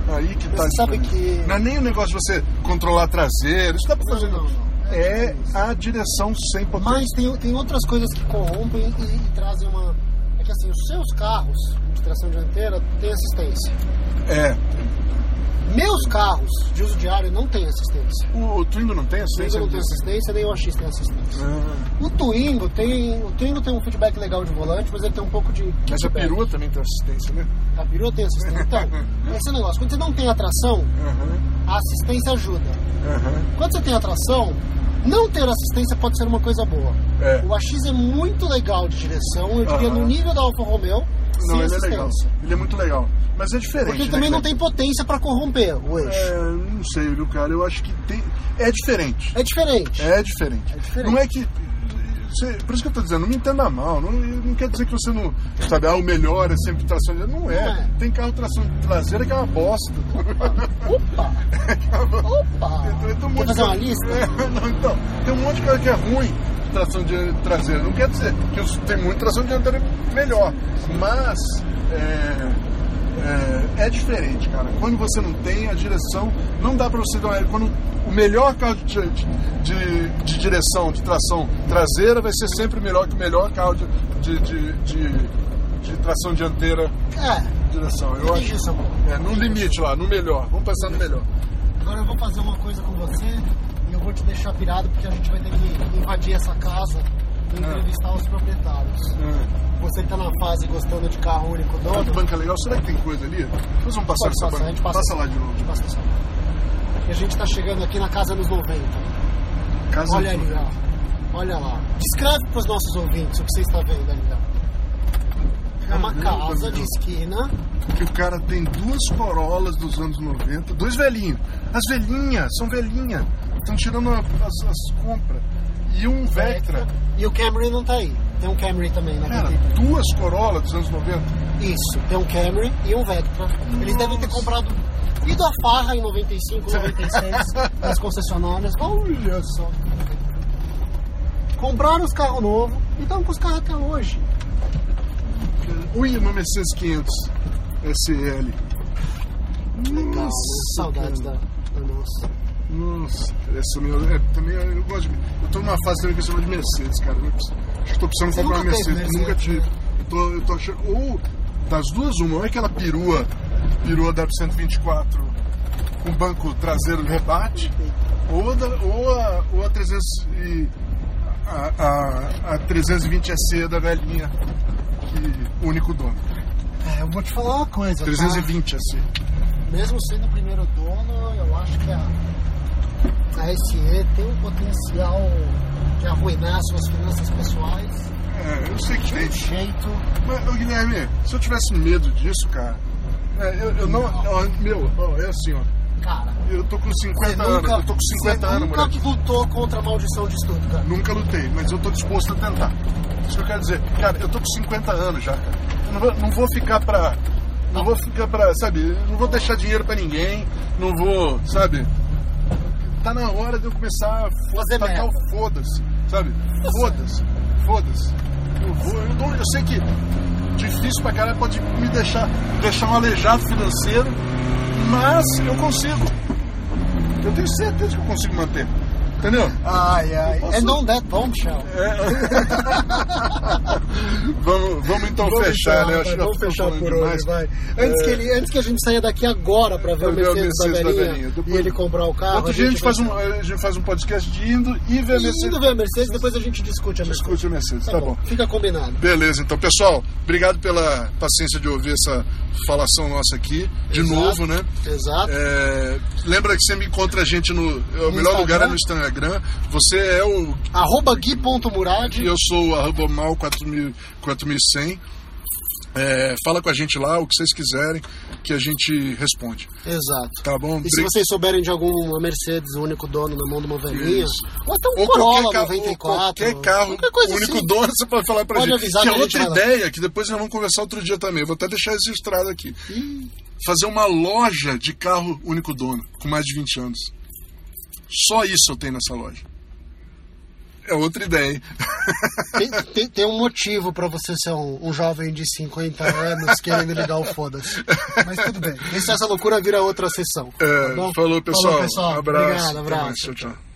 Aí que tá a Você sabe diferença. que- Não é nem o negócio de você controlar traseiro, isso dá pra fazer. Não, não, não. É a direção sem potência. Mas tem, tem outras coisas que corrompem e, e trazem uma. É que assim, os seus carros de tração dianteira têm assistência. É, Meus carros de uso diário não tem assistência. O, o Twingo não tem O assistência? Twingo não tem assistência, nem o AX tem assistência. Ah, O Twingo tem. O Twingo tem um feedback legal de volante, mas ele tem um pouco de. mas a perua também tem assistência, né? A perua tem assistência. Então, esse negócio. Quando você não tem atração, a assistência ajuda. Quando você tem atração, não ter assistência pode ser uma coisa boa. É. O AX é muito legal de direção, eu diria no nível da Alfa Romeo, Não, ele é legal. Ele é muito legal. Mas é diferente. Porque ele né, também não tem potência pra corromper o eixo. É, não sei, viu, cara? Eu acho que tem. É diferente. É, diferente. É diferente. É diferente. Não é que. por isso que eu tô dizendo, não me entenda mal. Não, não quer dizer que você não. Sabe, ah, o melhor é sempre tração dianteira. Não é. Não é. Tem carro tração traseira que é uma bosta. Opa! Opa! Então, tem um monte Quer fazer de uma lista? É, não, então, tem um monte de carro que é ruim de tração de traseira. Não quer dizer que os- tem muito tração dianteira melhor. Mas. É, é, é diferente, cara. Quando você não tem a direção, não dá pra você dar. Quando o melhor carro de, de, de- direção, de tração traseira, vai ser sempre melhor que o melhor carro de, de, de, de- de tração dianteira É, direção. Eu acho. Samuel. É, no limite lá, no melhor. Vamos pensar no melhor. Agora eu vou fazer uma coisa com você vou te deixar pirado porque a gente vai ter que invadir essa casa e entrevistar os proprietários. Você que tá na fase gostando de carro único Olha que dono, banca legal. Será que tem coisa ali? Nós vamos passar essa a banca. gente passa. Passa lá de novo. passa essa. E a gente tá chegando aqui na casa nos 90. Casa Olha ali, ó. Olha lá. Descreve para os nossos ouvintes o que você está vendo ali, ó. É uma Caramba, casa meu. de esquina. que o cara tem duas Corollas dos anos 90, dois velhinhos. As velhinhas, são velhinhas. Estão tirando as, as compras. E um Vectra. E o Camry não tá aí. Tem um Camry também Cara, VTP. duas Corolla dos anos 90. Isso, tem um Camry e um Vectra. Eles devem ter Nossa. comprado. Ido a farra em 95, 96, nas concessionárias. Olha só. Compraram os carros novos e estão com os carros até hoje. Ui, uma Mercedes 500 SL. Legal, Nossa, saudades da, da nossa. Nossa, essa minha. É, também eu gosto de. Eu tô numa fase também que eu chamo de Mercedes, cara. Eu acho que tô precisando comprar uma teve Mercedes. Nunca Mercedes, tive. Eu tô, eu tô achando. Ou das duas, uma. Ou é aquela perua, perua da 124 com banco traseiro rebate, ou, a da, ou, a, ou a 300 e, a, a, a 320 EC da velhinha, que único dono. É, eu vou te falar uma coisa. tá? 320 EC. Mesmo sendo o primeiro dono, eu acho que a, a SE tem um potencial de arruinar suas finanças pessoais É, eu sei que tem. um jeito. Mas, ô, Guilherme, se eu tivesse medo disso, cara, é, eu, eu não. ó, meu, ó, é assim, ó. Cara, Eu tô com você 50 anos. nunca, Eu tô com 50 você anos, nunca moleque. lutou contra a maldição de Stuttgart. Nunca lutei, mas eu tô disposto a tentar. Isso que eu quero dizer. Cara, eu tô com 50 anos já, cara. Eu não vou, não vou ficar pra. Não vou ficar pra. Sabe? Não vou deixar dinheiro pra ninguém. Não vou. Sabe? Tá na hora de eu começar a Fazer tacar o foda-se. Sabe? Foda-se. Foda-se. Eu, vou, eu, eu sei que difícil pra caralho pode me deixar, deixar um aleijado financeiro, mas eu consigo. Eu tenho certeza que eu consigo manter. Entendeu? Ai, ai. posso- And on that bombshell. vamos, vamos então fechar, né? Acho que vamos fechar por demais. hoje, vai. Antes, É. que ele, antes que a gente saia daqui agora pra ver o ver o Mercedes, da Mercedes da velhinha. Depois- e ele comprar o carro. Outro dia a gente, vai- faz um, a gente faz um podcast de indo e ver a Mercedes. Indo ver a Mercedes, depois a gente discute a Mercedes. Discute a Mercedes, tá, bom. Fica combinado. Beleza, então, pessoal, obrigado pela paciência de ouvir essa falação nossa aqui, de Exato. novo, né? Exato. É, lembra que você me encontra a gente no. O melhor lugar é no Instagram. Você é o. Arroba gui.murad. E eu sou o arroba mal 4000 4100. É, fala com a gente lá, o que vocês quiserem, que a gente responde. Exato. Tá bom? E se vocês souberem de alguma Mercedes, o único dono na mão de uma velhinha, Isso. ou até um Ou Corolla qualquer, ca- 94. ou qualquer carro, qualquer coisa o único assim. dono, você pode falar pra Pode gente. avisar que é outra ideia, que depois nós vamos conversar outro dia também. Vou até deixar registrado aqui. Fazer uma loja de carro único dono, com mais de 20 anos. Só isso eu tenho nessa loja. É outra ideia, hein? Tem, tem- tem um motivo pra você ser um, um jovem de 50 anos querendo ligar o foda-se. Mas tudo bem. E se essa loucura vira outra sessão. É, tá falou, pessoal. Falou, pessoal. Um abraço. Obrigado, abraço. Tchau, tchau.